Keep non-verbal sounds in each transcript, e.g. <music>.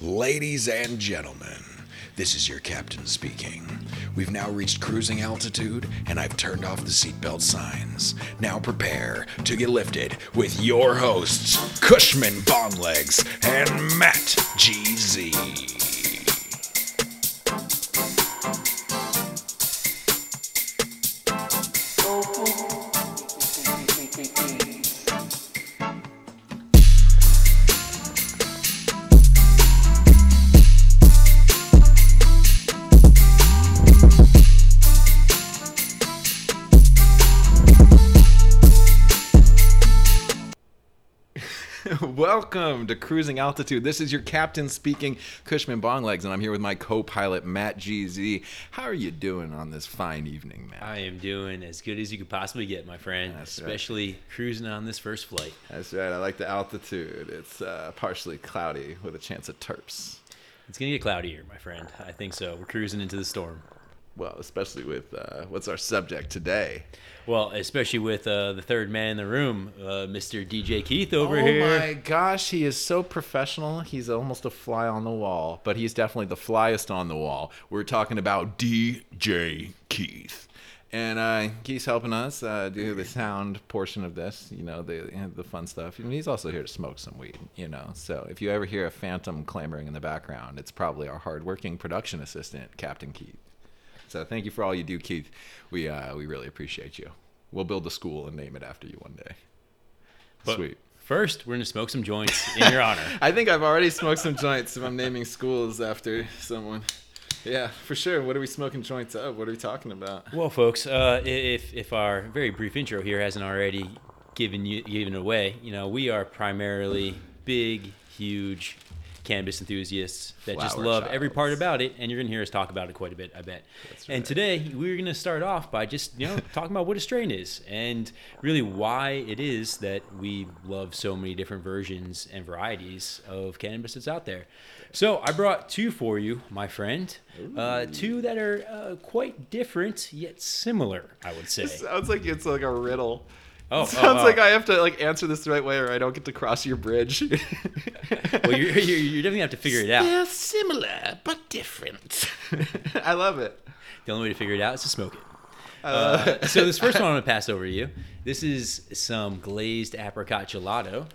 Ladies and gentlemen, this is your captain speaking. We've now reached cruising altitude, and I've turned off the seatbelt signs. Now prepare to get lifted with your hosts, Cushman Bonglegs and Matt GZ. Welcome to Cruising Altitude. This is your captain speaking, Cushman Bonglegs, and I'm here with my co-pilot Matt GZ. How are you doing on this fine evening, Matt? I am doing as good as you could possibly get, my friend. That's right. especially cruising on this first flight. That's right. I like the altitude. It's uh, partially cloudy with a chance of terps. It's gonna get cloudy here, my friend. I think so. We're cruising into the storm. Well, especially with uh, what's our subject today? Well, especially with uh, the third man in the room, uh, Mr. DJ Keith over oh here. Oh my gosh, he is so professional. He's almost a fly on the wall, but he's definitely the flyest on the wall. We're talking about DJ Keith. And uh, Keith's helping us uh, do the sound portion of this, you know, the the fun stuff. And he's also here to smoke some weed, you know. So if you ever hear a phantom clamoring in the background, it's probably our hardworking production assistant, Captain Keith. So thank you for all you do, Keith. We uh, we really appreciate you. We'll build a school and name it after you one day. But Sweet. First, we're gonna smoke some joints in your honor. <laughs> I think I've already smoked some joints if I'm naming schools after someone. Yeah, for sure. What are we smoking joints of? What are we talking about? Well, folks, uh, if if our very brief intro here hasn't already given you given away, you know, we are primarily big, huge cannabis enthusiasts that just Flower love every part about it, and you're gonna hear us talk about it quite a bit, I bet. And today we're gonna start off by just you know <laughs> talking about what a strain is and really why it is that we love so many different versions and varieties of cannabis that's out there. So I brought two for you, my friend. Uh, two that are uh, quite different yet similar, I would say. Sounds like it's like a riddle. Oh, Sounds oh, like oh. I have to like answer this the right way, or I don't get to cross your bridge. <laughs> Well, you're, you're, you definitely have to figure it out. They're similar but different. <laughs> I love it. The only way to figure it out is to smoke it. Uh, so this first one I'm gonna <laughs> pass over to you. This is some glazed apricot gelato,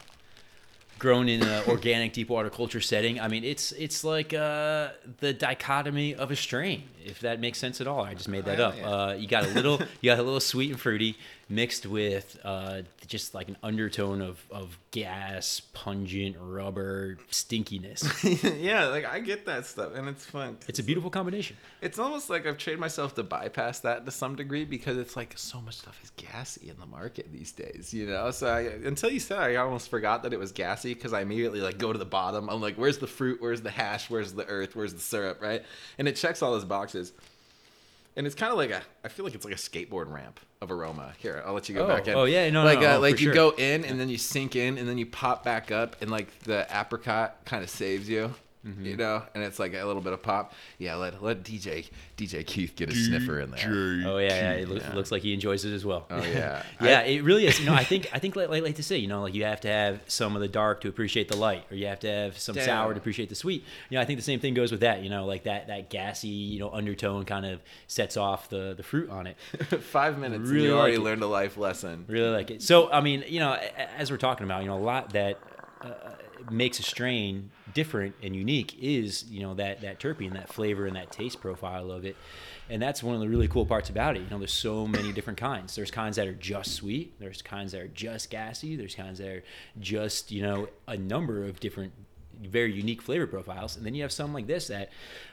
grown in an organic deep water culture setting. I mean, it's it's like uh, the dichotomy of a strain, if that makes sense at all. I just made that Oh, up. yeah. Uh, you got a little, you got a little sweet and fruity mixed with uh, just like an undertone of of gas, pungent rubber stinkiness. <laughs> yeah, like I get that stuff, and it's fun. It's a beautiful combination. It's almost like I've trained myself to bypass that to some degree because it's like so much stuff is gassy in the market these days, you know. So I, until you said, it, I almost forgot that it was gassy because I immediately like go to the bottom. I'm like, where's the fruit? Where's the hash? Where's the earth? Where's the syrup? Right? And it checks all those boxes. And it's kind of like a, I feel like it's like a skateboard ramp of aroma. Here, I'll let you go Oh, back in. oh, yeah, no, like no, uh, oh, like you sure. go in and then you sink in and then you pop back up and like the apricot kind of saves you. Mm-hmm. You know, and it's like a little bit of pop. Yeah, let let DJ DJ Keith get a sniffer in there. Oh yeah, yeah. It loo- looks like he enjoys it as well. Oh yeah, <laughs> yeah, I- it really is. You know, I think I think like, like, like to say, you know, like you have to have some of the dark to appreciate the light, or you have to have some Yeah. sour to appreciate the sweet. You know, I think the same thing goes with that. You know, like that that gassy, you know, undertone kind of sets off the the fruit on it. <laughs> five minutes. and Really you like already it. learned a life lesson. Really like it. So, I mean, you know, a- a- as we're talking about, you know, a lot that uh, makes a strain different and unique is, you know, that that terpene, that flavor, and that taste profile of it. And that's one of the really cool parts about it. You know, there's so many different kinds. There's kinds that are just sweet. There's kinds that are just gassy. There's kinds that are just, you know, a number of different, very unique flavor profiles. And then you have some like this that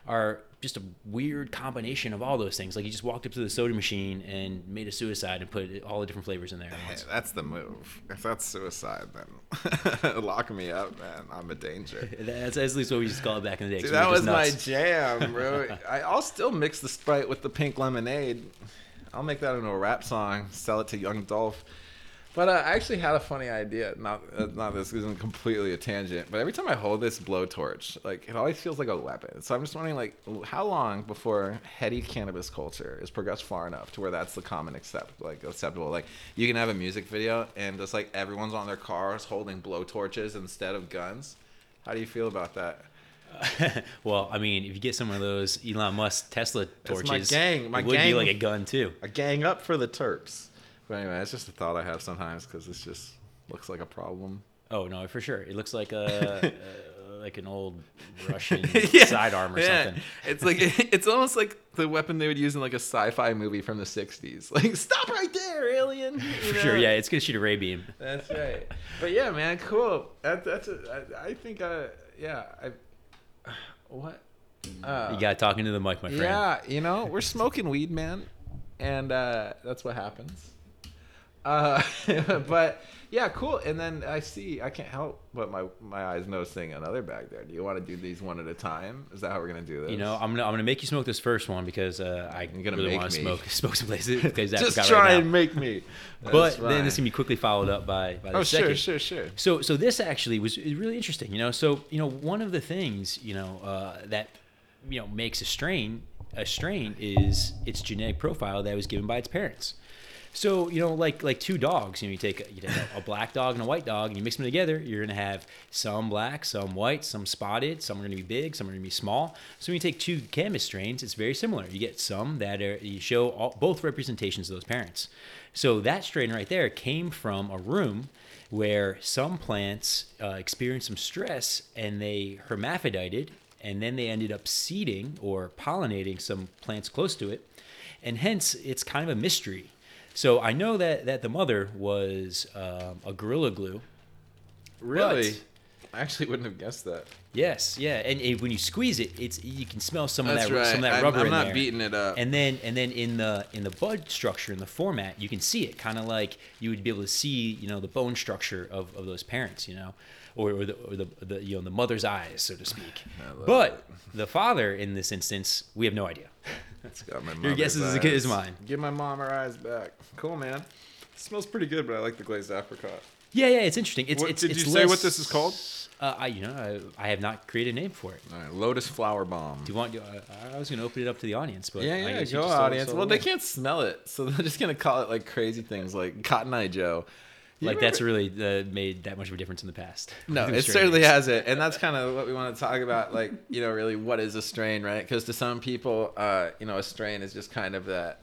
are just a weird combination of all those things. Like you just walked up to the soda machine and made a suicide and put all the different flavors in there. Hey, that's the move. If that's suicide, then <laughs> lock me up, man. I'm a danger. <laughs> That's at least what we used to call it back in the day. Dude, that was my jam, <laughs> bro. I, I'll still mix the Sprite with the pink lemonade. I'll make that into a rap song, sell it to Young Dolph. But uh, I actually had a funny idea. Not, uh, not this isn't completely a tangent, but every time I hold this blowtorch, like it always feels like a weapon. So I'm just wondering, like, how long before heady cannabis culture is progressed far enough to where that's the common accept, like acceptable. Like you can have a music video and just like everyone's on their cars holding blowtorches instead of guns. How do you feel about that? <laughs> well, I mean, if you get some of those Elon Musk Tesla That's my torches, gang. My it would be like a gun too. A gang up for the Terps. But anyway, it's just a thought I have sometimes because this just looks like a problem. Oh no, for sure. It looks like a, uh, <laughs> like an old Russian <laughs> Yeah, sidearm or yeah. something. It's like <laughs> it's almost like the weapon they would use in like a sci-fi movie from the '60s. Like, stop right there, alien. you For sure, yeah, it's gonna shoot a ray beam. That's right. But yeah, man, cool. That, that's a, I, I think uh yeah I <sighs> what uh, You got talking to the mic, my friend. yeah you know we're smoking weed, man, and uh, that's what happens. Uh, <laughs> but yeah, cool. And then I see I can't help but my my eyes noticing another bag there. Do you want to do these one at a time? Is that how we're gonna do this? You know, I'm gonna I'm gonna make you smoke this first one because uh, I You're gonna really want to smoke <laughs> smoke some places. Because just try and make me. But That's then this fine. can be quickly followed up by by the oh second. sure sure sure. So so this actually was really interesting. You know, so you know one of the things you know uh, that you know makes a strain a strain is its genetic profile that was given by its parents. So you know, like like two dogs. You know, you take a, you take a, black dog and a white dog, and you mix them together. You're gonna have some black, some white, some spotted. Some are gonna be big, some are gonna be small. So when you take two cannabis strains, it's very similar. You get some that are you show all, both representations of those parents. So that strain right there came from a room where some plants uh, experienced some stress and they hermaphrodited, and then they ended up seeding or pollinating some plants close to it, and hence it's kind of a mystery. So I know that that the mother was um, a gorilla glue. Really, But- I actually wouldn't have guessed that. Yes, yeah, and, and when you squeeze it, it's you can smell some That's of that right. some of that I'm- rubber I'm in not there. beating it up. And then and then in the in the bud structure in the format, you can see it kind of like you would be able to see you know the bone structure of, of those parents, you know, or, or the or the, the you know the mother's eyes, so to speak. But the father in this instance, we have no idea. It's got my Your guess is as good as mine. Give my mom her eyes back. Cool, man. smells pretty good, but I like the glazed apricot. Yeah, yeah, it's interesting. It's, What- it's, did it's you say what this is called? Uh, I you know I, I have not created a name for it. All right, lotus flower bomb. Do you want? I, I was going to open it up to the audience, but yeah, I yeah, guess you go just audience. Well, it they can't smell it, so <laughs> they're just gonna call it like crazy things like Cotton Eye Joe. You like that's really uh, made that much of a difference in the past. <laughs> No, it certainly has it, and that's kind of what we want to talk about. Like, you know, really, what is a strain, right? Because to some people, uh, you know, a strain is just kind of that,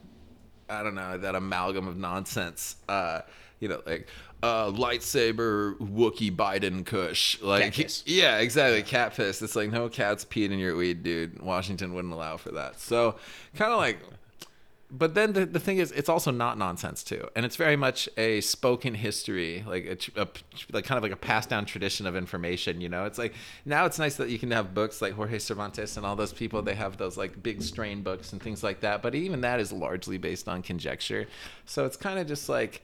I don't know, that amalgam of nonsense. Uh, you know, like uh, lightsaber Wookie Biden Kush, like, yeah, exactly, cat piss. It's like no cats peed in your weed, dude. Washington wouldn't allow for that. So, kind of like but then the, the thing is it's also not nonsense too. And it's very much a spoken history like a, a like kind of like a passed down tradition of information you know? It's like now it's nice that you can have books like jorge cervantes and all those people they have those like big strain books and things like that but even that is largely based on conjecture. So it's kind of just like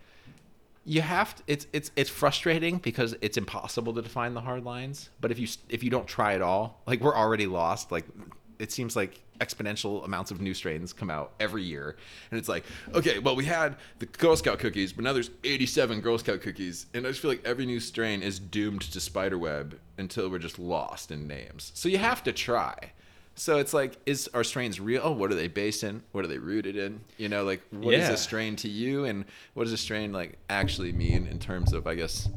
you have to, it's it's it's frustrating because it's impossible to define the hard lines but if you if you don't try at all like we're already lost like it seems like exponential amounts of new strains come out every year. And it's like okay well we had the girl scout cookies but now there's 87 girl scout cookies. And i just feel like every new strain is doomed to spiderweb until we're just lost in names. So you have to try. So it's like is our strains real? Oh, what are they based in? What are they rooted in? You know like what is Yeah. a strain to you? And what does a strain like actually mean in terms of i guess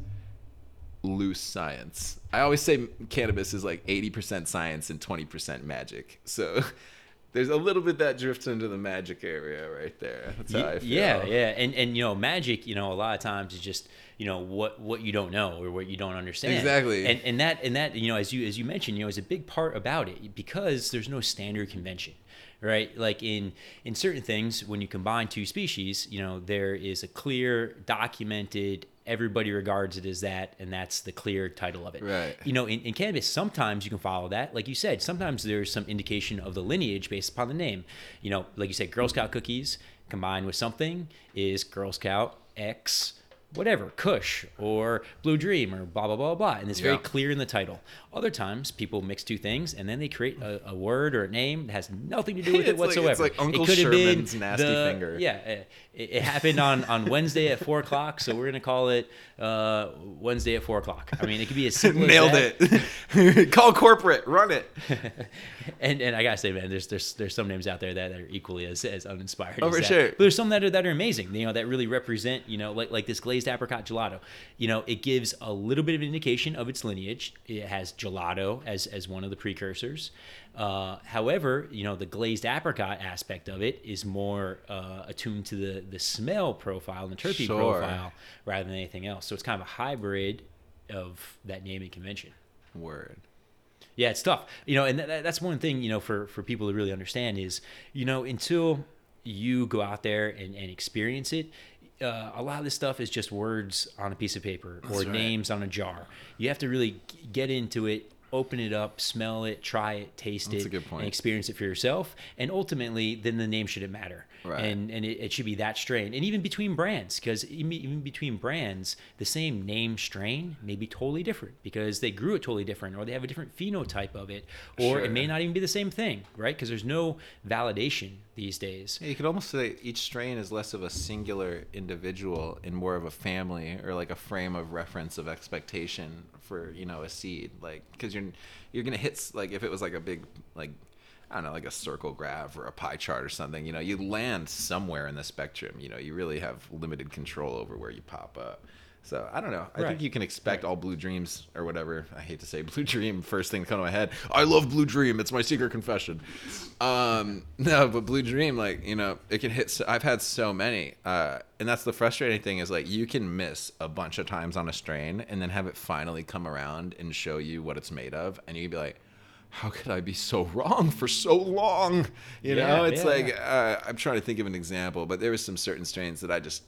loose science i always say cannabis is like 80% science and 20% magic so <laughs> there's a little bit that drifts into the magic area right there that's how i feel Yeah, yeah, and and you know, magic, you know, a lot of times is just you know what what you don't know or what you don't understand. Exactly. And and that and that you know, as you as you mentioned, you know, is a big part about it because there's no standard convention. Right, like in in certain things, when you combine two species, you know there is a clear, documented. Everybody regards it as that, and that's the clear title of it. Right. You know, in, in cannabis, sometimes you can follow that. Like you said, sometimes there's some indication of the lineage based upon the name. You know, like you said, Girl Scout cookies combined with something is Girl Scout X whatever, Kush or Blue Dream or blah blah blah blah, and it's very clear in the title. Other times, people mix two things and then they create a, a word or a name that has nothing to do <laughs> with it It's like- it's whatsoever. like Uncle it could have been Sherman's nasty the- finger. Yeah, uh, it, it happened on on Wednesday at four o'clock, so we're gonna call it uh, Wednesday at four o'clock. I mean, it could be as simple nailed as it <laughs> call corporate run it <laughs> and and I gotta say, man, there's there's there's some names out there that are equally as, as uninspired. Oh, as for that. sure. But there's some that are that are amazing. You know, that really represent. You know, like like this glazed glazed apricot gelato. You know, it gives a little bit of an indication of its lineage. It has gelato as as one of the precursors. Uh, however, you know, the glazed apricot aspect of it is more uh, attuned to the the smell profile and the terpene Sure. profile rather than anything else. So it's kind of a hybrid of that naming convention. Word. Yeah, it's tough. You know, and th- that's one thing, you know, for, for people to really understand is, you know, until you go out there and, and experience it, uh, a lot of this stuff is just words on a piece of paper or right. names on a jar. You have to really get into it, open it up, smell it, try it, taste That's it, a good point. and experience it for yourself. And ultimately, then the name shouldn't matter. Right. And and it, it should be that strain. And even between brands, because even, between brands, the same name strain may be totally different because they grew it totally different, or they have a different phenotype of it, or Sure. it may not even be the same thing, right? Because there's no validation these days. Yeah, you could almost say each strain is less of a singular individual and more of a family or like a frame of reference of expectation for you know a seed. Like because you're you're gonna hit like if it was like a big like I don't know like a circle graph or a pie chart or something. You know you land somewhere in the spectrum. You know you really have limited control over where you pop up. So I don't know. I Right. think you can expect all Blue Dreams or whatever. I hate to say <laughs> Blue Dream. First thing to come to my head. I love Blue Dream. It's my secret confession. Um, <laughs> no, but Blue Dream, like you know, it can hit. So, I've had so many, uh, and that's the frustrating thing is like you can miss a bunch of times on a strain, and then have it finally come around and show you what it's made of, and you can be like. How could I be so wrong for so long? You Yeah, know, it's yeah, like uh, I'm trying to think of an example, but there was some certain strains that I just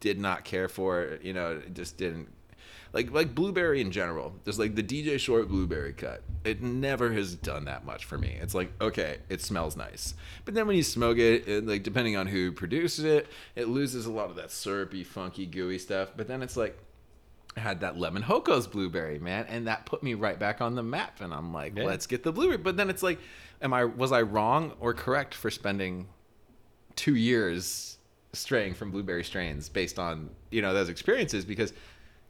did not care for. You know, it just didn't like like blueberry in general. There's like the DJ Short blueberry cut. It never has done that much for me. It's like okay, it smells nice, but then when you smoke it, it like depending on who produces it, it loses a lot of that syrupy, funky, gooey stuff. But then it's like. I had that lemon Hokos blueberry, man, and that put me right back on the map. And I'm like, Yeah. let's get the blueberry. But then it's like, am I was I wrong or correct for spending two years straying from blueberry strains based on you know those experiences because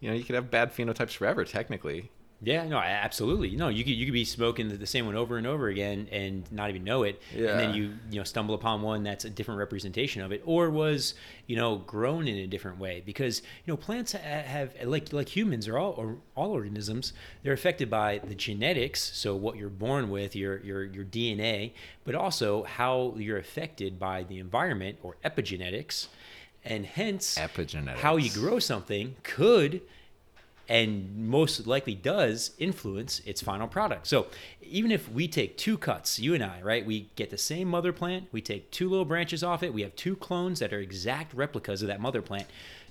you know you could have bad phenotypes forever technically Yeah, no, absolutely. No, you could you could be smoking the, the same one over and over again and not even know it, and then you you know stumble upon one that's a different representation of it, or was you know grown in a different way. Because you know plants have like like humans are all or all organisms, they're affected by the genetics, so what you're born with, your your your DNA, but also how you're affected by the environment or epigenetics, and hence Epigenetics. how you grow something could and most likely does influence its final product. So even if we take two cuts, you and I, right, we get the same mother plant, we take two little branches off it, we have two clones that are exact replicas of that mother plant.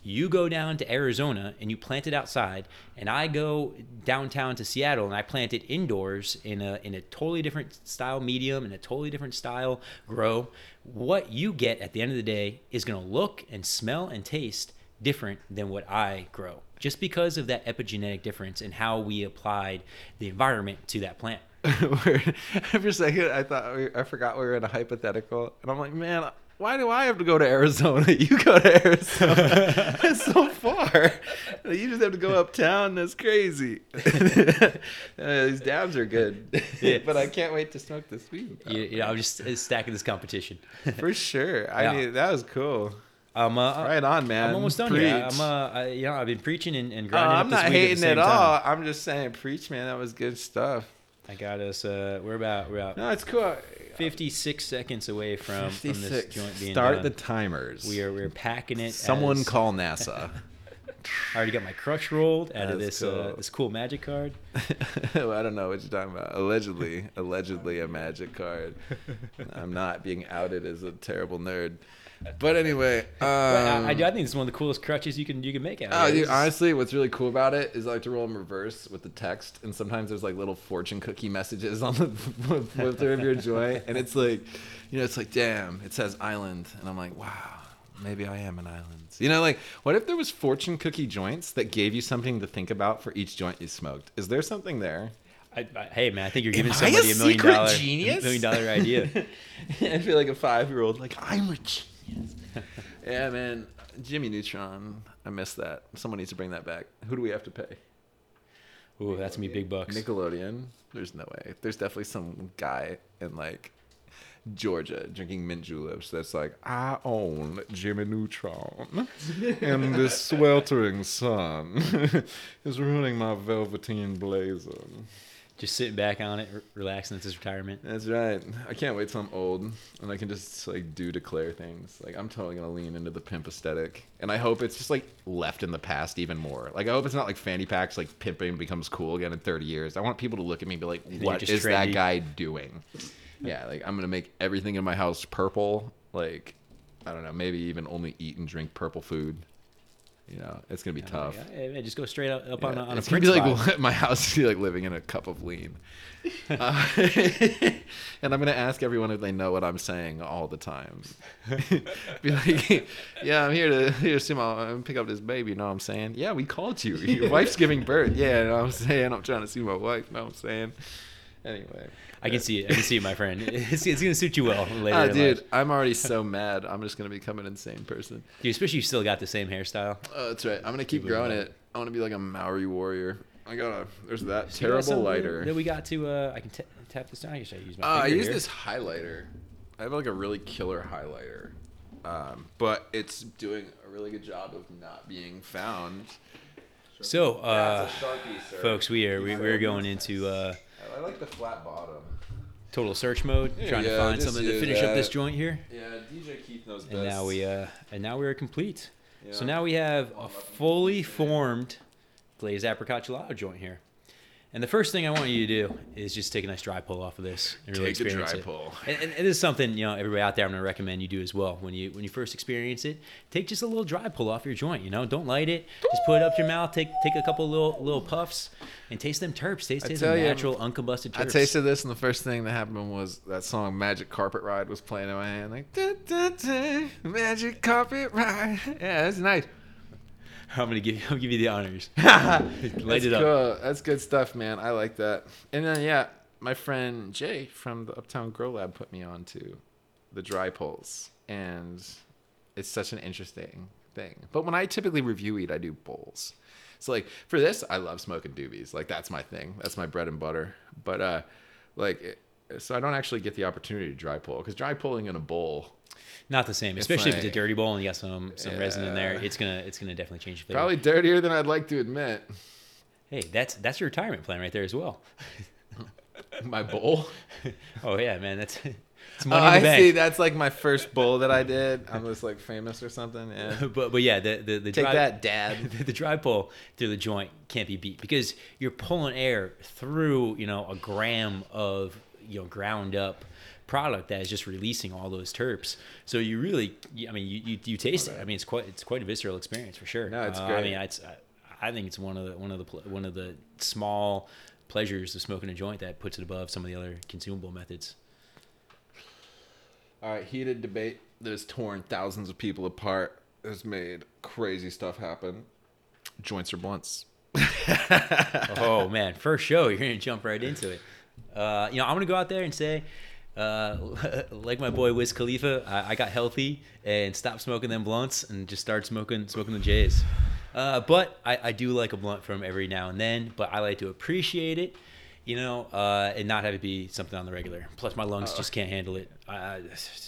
You go down to Arizona and you plant it outside, and I go downtown to Seattle and I plant it indoors in a in a totally different style medium and a totally different style grow. What you get at the end of the day is going to look and smell and taste different than what I grow, just because of that epigenetic difference and how we applied the environment to that plant. <laughs> For a second i thought we, i forgot we were in a hypothetical and i'm like man why do i have to go to arizona? <laughs> You go to arizona. <laughs> It's so far. You just have to go uptown. That's crazy. Uh, these dabs are good. Yeah. but i can't wait to smoke this weed. You, you know, I'm just stacking this competition. for sure. I Yeah. mean that was cool I'm uh, right on man I'm almost done here. I'm uh, I, you know, I've been preaching and, and Oh, grinding. I'm up not hating at, the at all. Time. I'm just saying, preach, man. That was good stuff. I got us. Uh, we're about we're about No, it's cool. 56 seconds away from, from this joint being Start done. the timers. we are we're packing it. Someone as- call NASA. <laughs> I already got my crush rolled out of That's this uh, this cool magic card. <laughs> I don't know what you're talking about. Allegedly, allegedly a magic card. <laughs> I'm not being outed as a terrible nerd. But anyway, um, But I, I, do- I think it's one of the coolest crutches you can you can make out. Oh, of it. dude, honestly, what's really cool about it is I like to roll in reverse with the text, and sometimes there's like little fortune cookie messages on the <laughs> filter of your joint, and it's like, you know, it's like, damn, it says island, and I'm like, wow, maybe I am an island. You know, like, what if there was fortune cookie joints that gave you something to think about for each joint you smoked? Is there something there? I, I, hey man, I think you're giving I a somebody a, million dollar genius? million dollar idea. <laughs> I feel like a five year old, like, I'm a genius. <laughs> yeah, man. Jimmy Neutron. I miss that. Someone needs to bring that back. Who do we have to pay? Ooh, that's me big bucks. Nickelodeon. There's no way. There's definitely some guy in like Georgia, drinking mint juleps. That's like I own Jimmy Neutron, and this sweltering sun <laughs> is ruining my velveteen blazer. Just sitting back on it, re- relaxing. It's his retirement. That's right. I can't wait till I'm old and I can just like do declare things. Like I'm totally gonna lean into the pimp aesthetic, and I hope it's just like left in the past even more. Like I hope it's not like fanny packs like pimping becomes cool again in 30 years. I want people to look at me and be like, "What is that guy doing?" yeah, like I'm gonna make everything in my house purple. Like I don't know, maybe even only eat and drink purple food. You know, it's gonna be tough. Yeah, yeah, just go straight up, up on, Yeah, a, on a it's gonna be vibe. like <laughs> my house be like living in a cup of lean, <laughs> uh, <laughs> and I'm gonna ask everyone if they know what I'm saying all the time. be like, yeah, I'm here to here to see my uh, pick up this baby. You know what I'm saying? Yeah, we called you. Your wife's giving birth. Yeah, you know what I'm saying. I'm trying to see my wife. You know what I'm saying? Anyway, I can see it. I can see it, my friend. <laughs> It's, it's gonna suit you well later. Ah, in dude, life. I'm already <laughs> so mad. I'm just gonna become an insane person. Dude, especially you still got the same hairstyle. Oh, that's right. I'm gonna keep Keep growing it. I want to be like a Maori warrior. I gotta. There's that So terrible lighter. that we got to. Uh, I can t- tap this down. I guess I use my. Uh, I use here. this highlighter. I have like a really killer highlighter, um, but it's doing a really good job of not being found. So, uh, a Sharpie, folks, we are we, we're going into uh, I like the flat bottom. Total search mode, Yeah, trying to find something to finish up this joint here. Yeah, DJ Keith knows best. And now we uh, and now we are complete. So now we have a fully formed glazed apricot gelato joint here. And the first thing I want you to do is just take a nice dry pull off of this and really Take a experience dry it. pull. And, and it is something you know everybody out there I'm going to recommend you do as well. When you when you first experience it, take just a little dry pull off your joint. You know, don't light it. Just put it up to your mouth. Take take a couple little little puffs and taste them terps. Taste, taste tell the you, natural uncombusted terps. I tasted this, and the first thing that happened was that song "Magic Carpet Ride" was playing in my hand, like da, da, da, "Magic Carpet Ride." <laughs> Yeah, that's nice. I'm to give <laughs> gonna give you the honors. <laughs> That's <laughs> it up. cool. That's good stuff, man. I like that. And then yeah, my friend Jay from the Uptown Grow Lab put me on to the dry pulls, and it's such an interesting thing. But when I typically review eat, I do bowls. So like for this, I love smoking doobies. Like that's my thing. That's my bread and butter. But uh, like. So I don't actually get the opportunity to dry pull because dry pulling in a bowl Not the same, It's especially if it's a dirty bowl and you got some some resin in there. It's gonna it's gonna definitely change the flavor. probably dirtier than I'd like to admit. Hey, that's that's your retirement plan right there as well. <laughs> My bowl. <laughs> oh yeah, man, that's <laughs> it's Oh, money I in the see. That's like my first bowl that I did. I'm just like famous or something. Yeah. but but yeah, the the, the Take dry, that, Dad. The, the dry pull through the joint can't be beat because you're pulling air through you know a gram of you know ground up product that is just releasing all those terps. So you really, I mean, you, you, you taste it. I mean, it's quite it's quite a visceral experience for sure. No, it's Uh, I mean, it's I, I think it's one of the one of the one of the small pleasures of smoking a joint that puts it above some of the other consumable methods. All right, heated debate that has torn thousands of people apart has made crazy stuff happen. Joints or blunts? <laughs> oh man, first show, you're gonna jump right into it. Uh, you know, I'm gonna go out there and say, uh, <laughs> like my boy Wiz Khalifa, I, I got healthy and stopped smoking them blunts and just started smoking smoking the J's. Uh, but I, I do like a blunt from every now and then. But I like to appreciate it, you know, uh, and not have it be something on the regular. Plus, my lungs just can't handle it. I,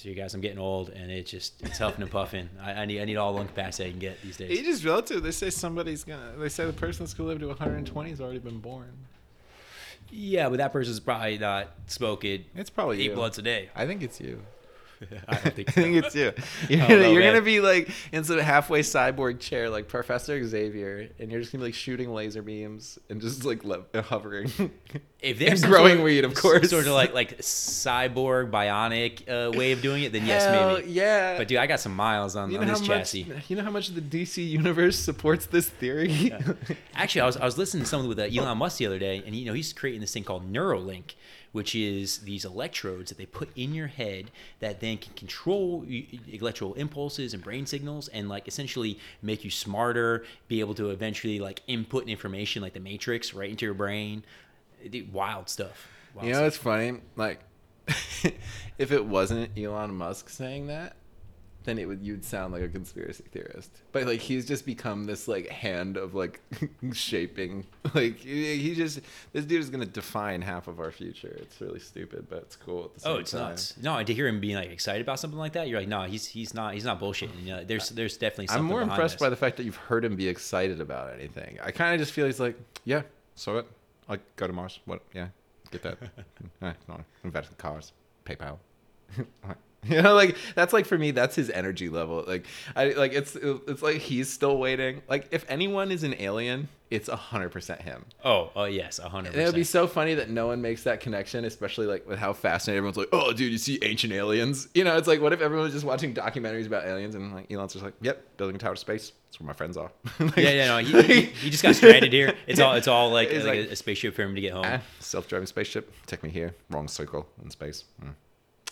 you guys, I'm getting old, and it just it's huffing and puffing. I, I need I need all lung capacity I can get these days. Age is relative. They say somebody's gonna. They say the person that's gonna live to 120 has already been born. Yeah, but that person's probably not smoking It's probably eight you. blunts a day. I think it's you. <laughs> I don't think <laughs> I think it's you. <laughs> You're, don't gonna, know, you're gonna be like in some halfway cyborg chair, like Professor Xavier, and you're just gonna be like shooting laser beams and just like le- hovering. If there's growing sort- weed, of course. sort of like like cyborg bionic uh, way of doing it, then yes, Hell maybe. yeah. But dude, I got some miles on, you on this much? chassis. You know how much the DC universe supports this theory? Actually, I was, I was listening to someone with uh, Elon Musk the other day, and you know he's creating this thing called Neuralink, which is these electrodes that they put in your head that then can control electrical impulses and brain signals, and like essentially make you smarter, be able to eventually like input information like the Matrix right into your brain. Dude, wild stuff. Wild you know stuff. what's funny? Like, <laughs> if it wasn't Elon Musk saying that, then it would you'd sound like a conspiracy theorist. But like he's just become this like hand of like <laughs> shaping. Like he just this dude is gonna define half of our future. It's really stupid, but it's cool at the same Oh, it's time. nuts. No, to hear him being like excited about something like that, you're like, no, he's he's not he's not bullshitting. You know, there's there's definitely. I'm more impressed this. by the fact that you've heard him be excited about anything. I kind of just feel he's like, yeah, so what? Like go to Mars. What? Yeah, get that. <laughs> Eh, no, invest in cars. PayPal. <laughs> <laughs> you know, like that's like for me, that's his energy level. Like I like it's it's like he's still waiting. Like if anyone is an alien, it's a hundred percent him. Oh, oh yes, a hundred it would be so funny that no one makes that connection, especially like with how fascinated everyone's like, oh, dude, you see ancient aliens? You know, it's like, what if everyone was just watching documentaries about aliens and like Elon's just like, yep, building a tower to space. That's where my friends are. <laughs> Like, Yeah, yeah, no, he, he, <laughs> he just got stranded here. It's all it's all like, like, like- a, a spaceship for him to get home. ah, self-driving spaceship, take me here. Wrong circle in space. Hmm.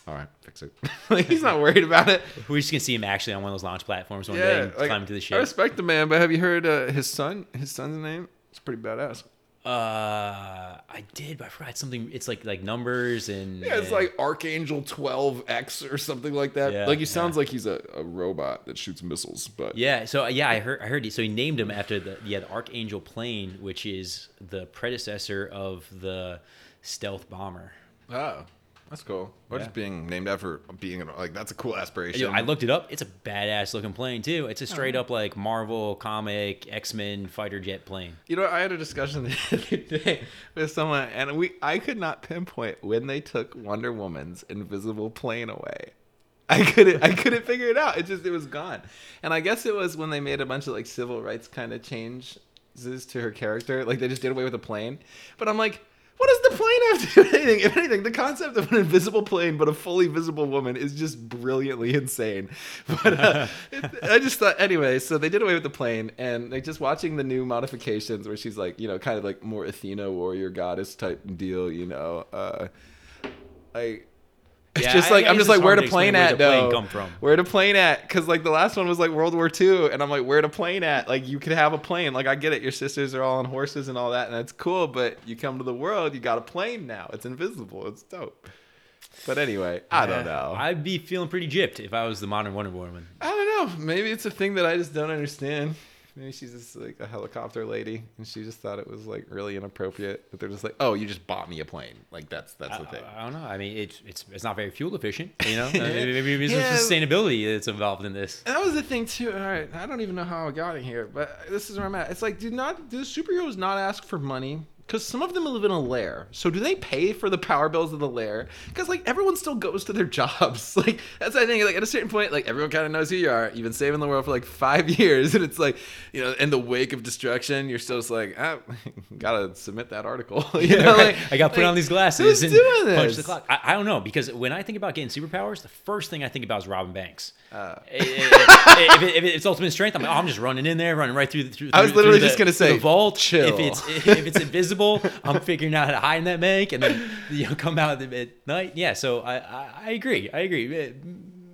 All right, fix it. <laughs> like he's not worried about it. We're just gonna see him actually on one of those launch platforms one day Yeah, and like, climb into the ship. I respect the man, but have you heard uh, his son? His son's name? It's pretty badass. Uh, I did, but I forgot something. It's like like numbers and Yeah, it's and- like Archangel 12X or something like that. Yeah, like he yeah. sounds like he's a, a robot that shoots missiles, but Yeah, so uh, yeah, I heard I heard He, so he named him after the yeah the Archangel plane, which is the predecessor of the stealth bomber. Oh, that's cool. Or Yeah. just being named after being an, like that's a cool aspiration. Yo, I looked it up. It's a badass looking plane too. It's a Oh, straight up like Marvel comic X Men fighter jet plane. You know, I had a discussion <laughs> the other day with someone, and we I could not pinpoint when they took Wonder Woman's invisible plane away. I couldn't I couldn't <laughs> figure it out. It just it was gone. And I guess it was when they made a bunch of like civil rights kind of changes to her character. Like they just did away with the plane. But I'm like, what does the plane have to do with anything? If anything, the concept of an invisible plane but a fully visible woman is just brilliantly insane. <laughs> But uh, <laughs> I just thought anyway. So they did away with the plane, and like just watching the new modifications where she's like, you know, kind of like more Athena warrior goddess type deal. You know, uh, like. <laughs> It's Yeah, just like I I'm just like where to plane at plane though. come from. Where to plane at? Because like the last one was like World War II, and I'm like, where to plane at? Like you could have a plane. Like I get it, your sisters are all on horses and all that, and that's cool. But you come to the world, you got a plane now. It's invisible. It's dope. But anyway, I don't know. I'd be feeling pretty gypped if I was the modern Wonder Woman. I don't know. Maybe it's a thing that I just don't understand. Maybe she's just like a helicopter lady, and she just thought it was like really inappropriate. But they're just like, oh, you just bought me a plane. Like that's that's the thing. I don't know. I mean, it's it's it's not very fuel efficient. You know, <laughs> maybe, maybe there's Yeah. sustainability that's involved in this. And that was the thing too. All right, I don't even know how I got in here, but this is where I'm at. It's like, do not do the superheroes not ask for money? Because some of them live in a lair. So do they pay for the power bills of the lair? Because like everyone still goes to their <laughs> jobs. Like that's the thing. Like at a certain point, like everyone kind of knows who you are. You've been saving the world for like five <laughs> years, and it's like, you know, in the wake of destruction, you're still just like, ah, <laughs> gotta submit that article. you know, like, I got to put like, on these glasses Who's and doing this? punch the clock. I, I don't know because when I think about getting superpowers, the first thing I think about is Robin Banks. Uh. if, it, if it's ultimate strength, I'm like, oh, I'm just running in there, running right through. the- through I was literally the- just gonna say, the vault. chill. If it's if it's invisible, I'm figuring out how to hide in that bank and then you know come out at night. Yeah, so I, I I agree. I agree.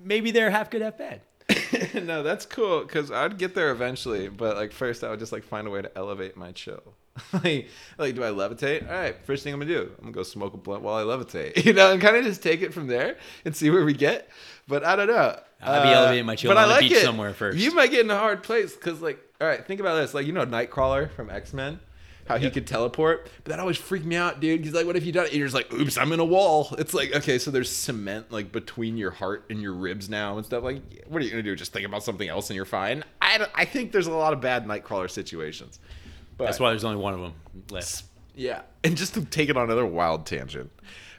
Maybe they're half good, half bad. <laughs> no, that's cool because I'd get there eventually, but like first I would just like find a way to elevate my chill. <laughs> like, like, do I levitate? All right, first thing I'm gonna do, I'm gonna go smoke a blunt while I levitate, <laughs> you know, and kind of just take it from there and see where we get. But I don't know. I'd be uh, elevating my chill but I on the like beach it. somewhere first. You might get in a hard place because, like, all right, think about this. Like, you know, Nightcrawler from X Men. How he could teleport, but that always freaked me out, dude. He's like, "What if you done it?" And you're just like, "Oops, I'm in a wall." It's like, okay, so there's cement like between your heart and your ribs now and stuff. Like, what are you gonna do? Just think about something else and you're fine. I, I think there's a lot of bad Nightcrawler situations. But That's why there's only one of them left. yeah, and just to take it on another wild tangent,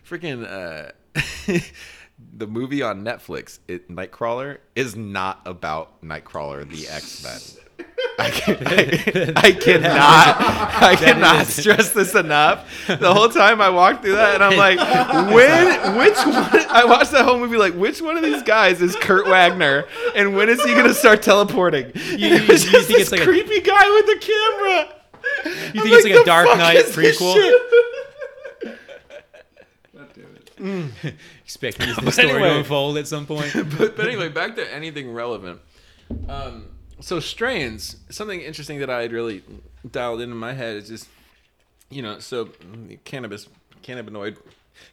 freaking uh, <laughs> the movie on Netflix, it Nightcrawler is not about Nightcrawler, the X Men. I, can, I, I cannot, <laughs> I cannot stress this enough. The whole time I walked through that, and I'm like, <laughs> when, which one? I watched that whole movie like, which one of these guys is Kurt Wagner, and when is he gonna start teleporting? You- <laughs> you- It was you think this it's like a- creepy guy with the camera. You think it's like a Dark Knight prequel? Expecting this But story anyway. to unfold at some point. but, but anyway, back to anything relevant. Um, so strains, something interesting that I had really dialed into in my head is just, you know, so cannabis, cannabinoid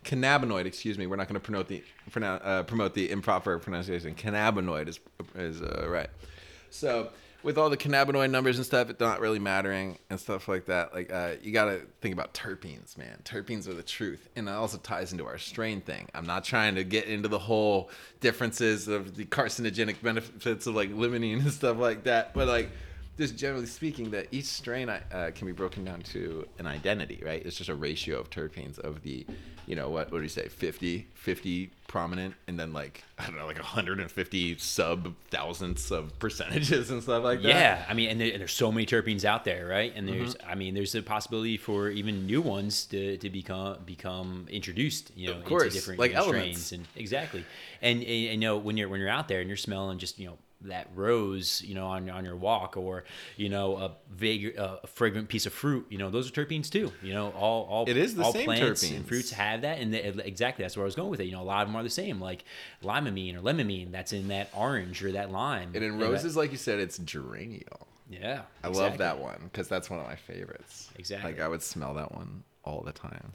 cannabinoid. Excuse me. We're not going to promote the pronoun- uh, promote the improper pronunciation. Cannabinoid is is uh, right. So with all the cannabinoid numbers and stuff, it's not really mattering and stuff like that. Like uh, you got to think about terpenes, man. Terpenes are the truth, and it also ties into our strain thing. I'm not trying to get into the whole differences of the carcinogenic benefits of like limonene and <laughs> stuff like that, but like just generally speaking, that each strain uh, can be broken down to an identity, right? It's just a ratio of terpenes of the, you know, what, what do you say, 50, 50 prominent, and then like, I don't know, like 150 sub thousandths of percentages and stuff like that. Yeah, I mean, and, there, and there's so many terpenes out there, right? And there's, Mm-hmm. I mean, there's a possibility for even new ones to, to become become introduced, you know, Of course, into different like you know, strains, and exactly. And, and you know, when you're when you're out there and you're smelling just you know that rose, you know, on on your walk, or you know, a vague, uh, a fragrant piece of fruit, you know, those are terpenes too. You know, all all It is the all same plants terpenes. and fruits have that, and the, exactly that's where I was going with it. You know, a lot of them are the same, like limonene or lemonine, that's in that orange or that lime. And in roses, like you said, it's geraniol. yeah, I love that one because that's one of my favorites. Exactly. Like I would smell that one all the time.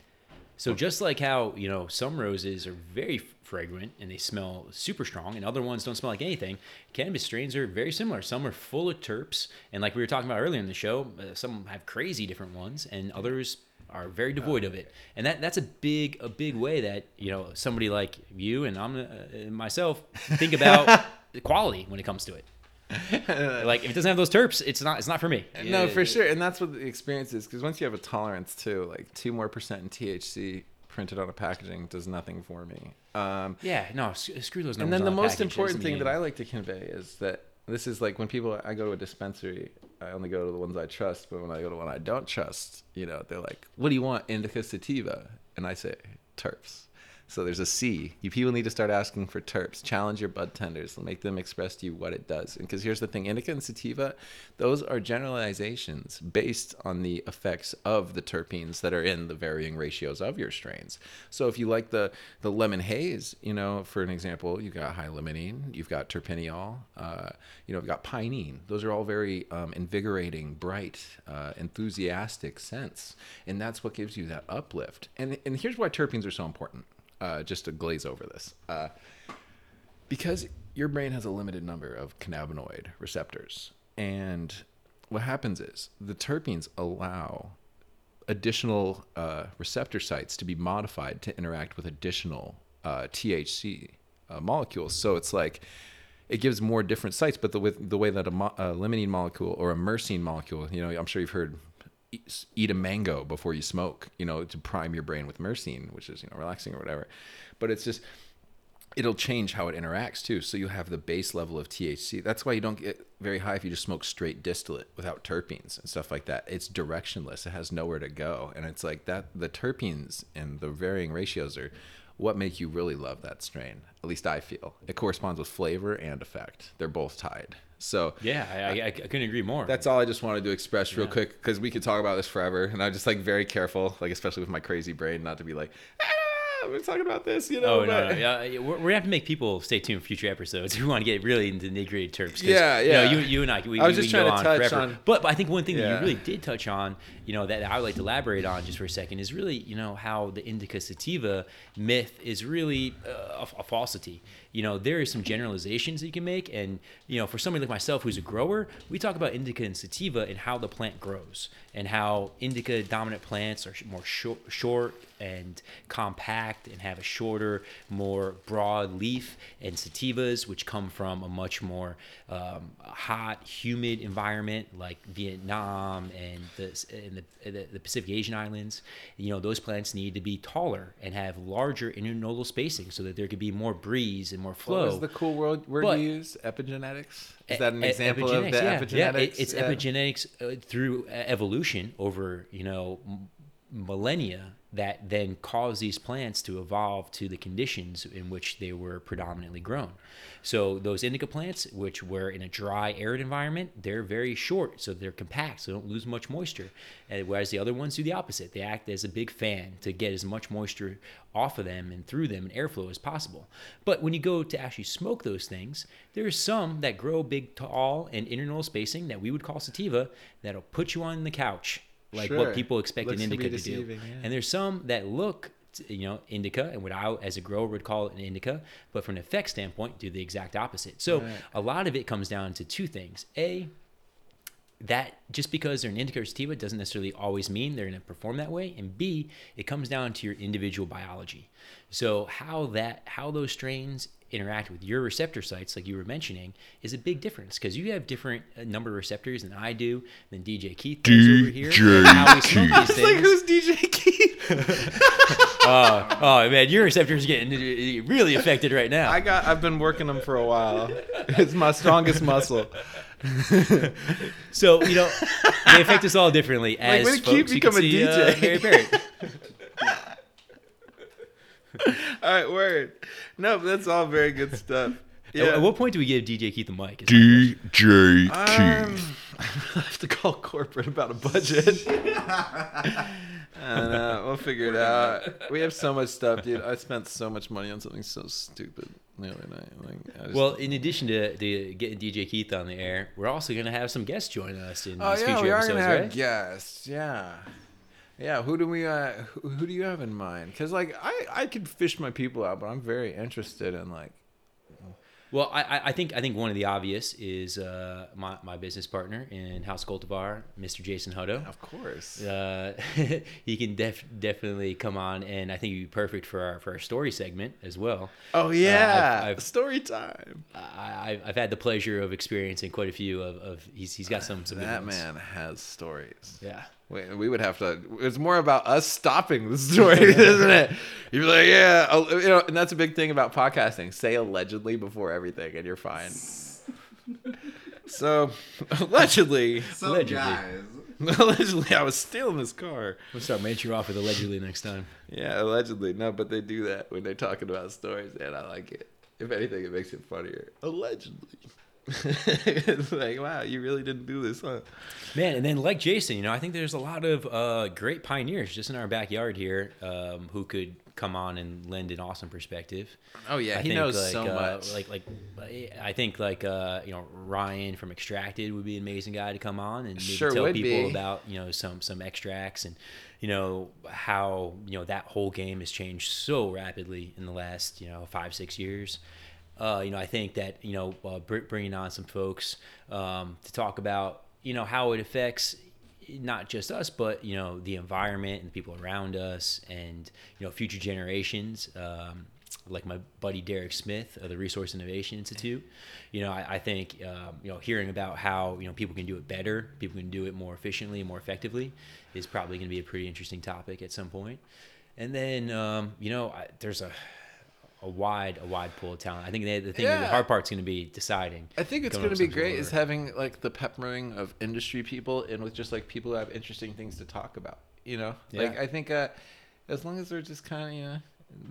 So just like how you know some roses are very fragrant and they smell super strong, and other ones don't smell like anything, cannabis strains are very similar. Some are full of terps, and like we were talking about earlier in the show, uh, some have crazy different ones, and others are very devoid of it. And that that's a big a big way that you know somebody like you and I'm uh, myself think about <laughs> the quality when it comes to it. <laughs> like if it doesn't have those terps, it's not it's not for me. No, for sure, and that's what the experience is. Because once you have a tolerance too, like two more percent in THC printed on a packaging does nothing for me. Um, Yeah, no, s- screw those numbers. and then the on a most important thing that I like to convey is that this is like when people I go to a dispensary, I only go to the ones I trust. But when I go to one I don't trust, you know, they're like, "What do you want, indica sativa?" And I say, "Terps." So there's a C. You people need to start asking for terps. Challenge your bud tenders. Make them express to you what it does. And because here's the thing, indica and sativa, those are generalizations based on the effects of the terpenes that are in the varying ratios of your strains. So if you like the the lemon haze, you know, for an example, you've got high limonene, you've got terpineol, uh, you know, you've got pinene. Those are all very um, invigorating, bright, uh, enthusiastic scents, and that's what gives you that uplift. And and here's why terpenes are so important uh, just to glaze over this. Uh, because your brain has a limited number of cannabinoid receptors. And what happens is the terpenes allow additional uh, receptor sites to be modified to interact with additional uh, THC uh, molecules. So it's like it gives more different sites, but the, with the way that a, mo- a limonene molecule or a myrcene molecule, you know, I'm sure you've heard eat, a mango before you smoke, you know, to prime your brain with myrcene, which is, you know, relaxing or whatever. But it's just, it'll change how it interacts too. So you'll have the base level of THC. That's why you don't get very high if you just smoke straight distillate without terpenes and stuff like that. It's directionless. It has nowhere to go. And it's like that the terpenes and the varying ratios are what make you really love that strain. At least I feel. It corresponds with flavor and effect. They're both tied. So Yeah, I, I, I uh, couldn't agree more. that's all I just wanted to express real Yeah. quick because we could talk about this forever, and I'm just like very careful, like especially with my crazy brain, not to be like, ah, we're talking about this, you know. Oh no, but- no, yeah, we're, we're gonna have to make people stay tuned for future episodes. <laughs> We want to get really into nitty gritty terps. 'cause, Yeah, You, know, yeah. you, you and I, we, I was we just trying to on touch forever. on- But, but I think one thing that you really did touch on, you know, that I would like to elaborate on just for a second is really, you know, how the indica sativa myth is really uh, a, a falsity. You know, there is some generalizations that you can make, and you know, for somebody like myself who's a grower, we talk about indica and sativa and how the plant grows and how indica dominant plants are more short, short and compact and have a shorter, more broad leaf, and sativas, which come from a much more um, hot, humid environment like Vietnam and the, and the, the, Pacific Asian islands, you know, those plants need to be taller and have larger internodal spacing so that there could be more breeze and more flow. What was the cool word, word But- you used? Epigenetics? Is that an example of the yeah. epigenetics? Yeah, it- it's Yeah. epigenetics uh, through evolution over you know m- millennia that then caused these plants to evolve to the conditions in which they were predominantly grown. So those indica plants, which were in a dry, arid environment, they're very short, so they're compact, so they don't lose much moisture. And whereas the other ones do the opposite, they act as a big fan to get as much moisture off of them and through them and airflow as possible. But when you go to actually smoke those things, there are some that grow big, tall, and internodal spacing that we would call sativa that'll put you on the couch, like Sure. what people expect Looks an indica to do. yeah. And there's some that look you know, indica, and what I, as a grower, would call it an indica. But from an effect standpoint, do the exact opposite. So Right. a lot of it comes down to two things: a that just because they're an indica or sativa doesn't necessarily always mean they're going to perform that way and b it comes down to your individual biology so how that how those strains interact with your receptor sites like you were mentioning is a big difference because you have different uh, number of receptors than i do than dj keith does over here DJ how we smoke Keith. these It's like who's DJ Keith? <laughs> oh, oh man your receptors getting uh, really affected right now I got. I've been working them for a while. It's my strongest muscle. <laughs> so you know they affect us all differently as when folks. Keith you can become a see, uh, DJ? Mary Perry. <laughs> <laughs> All right, word. No, but that's all very good stuff. At- At what point do we give DJ Keith the mic? is my question. DJ Um, <laughs> I have to call corporate about a budget. <laughs> I don't. We'll figure it out. We have so much stuff, dude. I spent so much money on something so stupid the other night. Like, I just, Well, in addition to, to getting DJ Keith on the air, we're also going to have some guests join us in oh these yeah, future we are episodes, gonna have guests. Yeah, yeah. Who do we? Uh, who, who do you have in mind? Because like, I I could fish my people out, but I'm very interested in like. Well, I, I- think I think one of the obvious is uh, my, my business partner in House Cultivar, Mr. Jason Hutto. Of course. Uh, <laughs> he can def- definitely come on, and I think he'd be perfect for our for our story segment as well. Oh yeah, I've- I've- story time. I, I've- I've had the pleasure of experiencing quite a few of, of he's he's got some some That man has stories. Yeah. We, we would have to. It's more about us stopping the story, <laughs> isn't it? You'd be like, yeah, uh, you know, and that's a big thing about podcasting. Say allegedly before everything, and you're fine. <laughs> So, allegedly, So Allegedly. guys, <laughs> allegedly, I was stealing this car. We'll start making you off with allegedly next time. Yeah, allegedly. No, but they do that when they're talking about stories, and I like it. If anything, it makes it funnier. Allegedly. It's <laughs> like, wow, you really didn't do this, huh? Man, and then like Jason, you know, I think there's a lot of uh, great pioneers just in our backyard here um, who could come on and lend an awesome perspective. Oh yeah, I he think, knows like, so uh, much. Like, like, I think like uh, you know Ryan from Extracted would be an amazing guy to come on and maybe Sure tell would people be. about you know some some extracts and you know how you know that whole game has changed so rapidly in the last you know five six years. Uh, you know, I think that you know uh, bringing on some folks um, to talk about you know how it affects not just us, but you know the environment and the people around us, and you know future generations. Um, like my buddy Derek Smith of the Resource Innovation Institute, you know, I, I think um, you know hearing about how you know people can do it better, people can do it more efficiently and more effectively, is probably going to be a pretty interesting topic at some point. And then um, you know, I, there's a a wide a wide pool of talent. I think the, the thing the Yeah. hard part's going to be deciding. I think it's going to be with some sort great is having like the peppering of industry people and with just like people who have interesting things to talk about. You know, like I think uh, as long as they're just kind of you know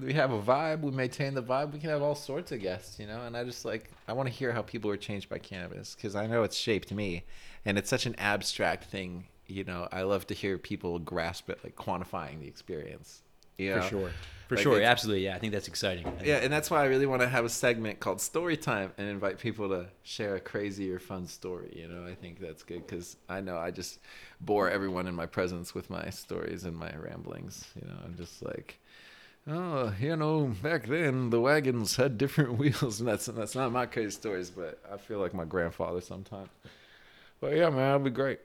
we have a vibe, we maintain the vibe, we can have all sorts of guests. You know, and I just like I want to hear how people are changed by cannabis because I know it's shaped me, and it's such an abstract thing. You know, I love to hear people grasp it, like quantifying the experience. You for sure, for Like, sure, absolutely. Yeah, I think that's exciting. Think- Yeah, and that's why I really want to have a segment called Story Time and invite people to share a crazy or fun story. You know, I think that's good because I know I just bore everyone in my presence with my stories and my ramblings. You know, I'm just like, oh, you know, back then the wagons had different <laughs> wheels, and that's that's not my crazy stories, but I feel like my grandfather sometimes. But yeah, man, that'll be great.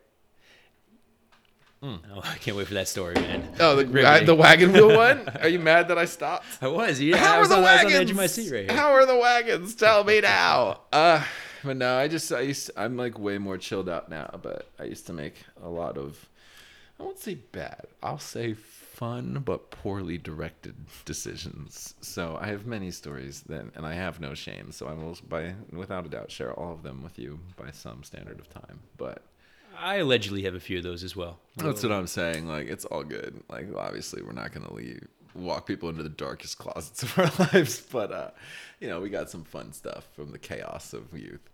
Oh, <laughs> I can't wait for that story, man. Oh, the Riveting. the wagon wheel <laughs> one. Are you mad that I stopped? I was. Yeah, How I are the on, wagons? the edge of my seat right here. How are the wagons? Tell me <laughs> now. Uh, but no, I just I used I'm like way more chilled out now. But I used to make a lot of I won't say bad. I'll say fun but poorly directed decisions. So I have many stories then, and I have no shame. So I will by without a doubt share all of them with you by some standard of time. But I allegedly have a few of those as well. that's what I'm saying. Like it's all good. Like obviously we're not gonna leave walk people into the darkest closets <laughs> of our lives, but uh, you know we got some fun stuff from the chaos of youth.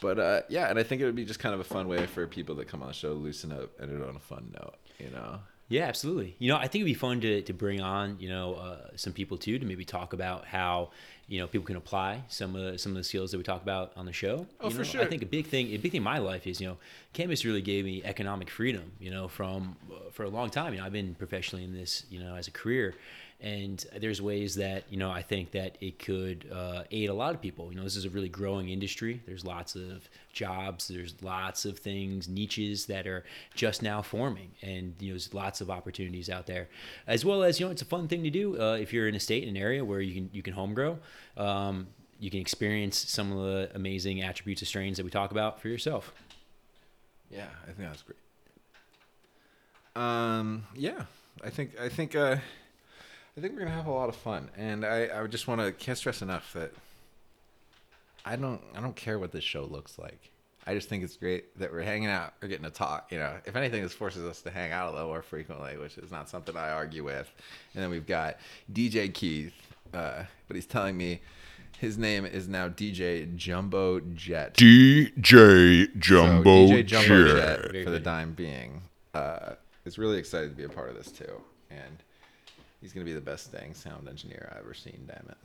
But uh, yeah, and I think it would be just kind of a fun way for people that come on the show to loosen up, and end it on a fun note. You know. Yeah, absolutely. You know, I think it'd be fun to, to bring on, you know, uh, some people too to maybe talk about how, you know, people can apply some of some of the skills that we talk about on the show. Oh, You for sure. I think a big thing, a big thing in my life is, you know, cannabis really gave me economic freedom. You know, from uh, for a long time. You know, I've been professionally in this, you know, as a career, and there's ways that you know I think that it could uh, aid a lot of people. You know, this is a really growing industry. There's lots of jobs. There's lots of things, niches that are just now forming, and you know, there's lots of opportunities out there. As well as you know, it's a fun thing to do uh, if you're in a state, in an area where you can you can home grow. Um, you can experience some of the amazing attributes of strains that we talk about for yourself. Yeah, I think that's great. Um, yeah, I think I think uh, I think we're gonna have a lot of fun, and I I just want to can't stress enough that I don't I don't care what this show looks like. I just think it's great that we're hanging out, we're getting to talk. You know, if anything, this forces us to hang out a little more frequently, which is not something I argue with. And then we've got DJ Keith, uh, but he's telling me his name is now DJ Jumbo Jet. DJ Jumbo so DJ Jumbo Jet. Jet, for the good. time being, uh, is really excited to be a part of this too, and he's gonna be the best thing sound engineer I've ever seen. Damn it!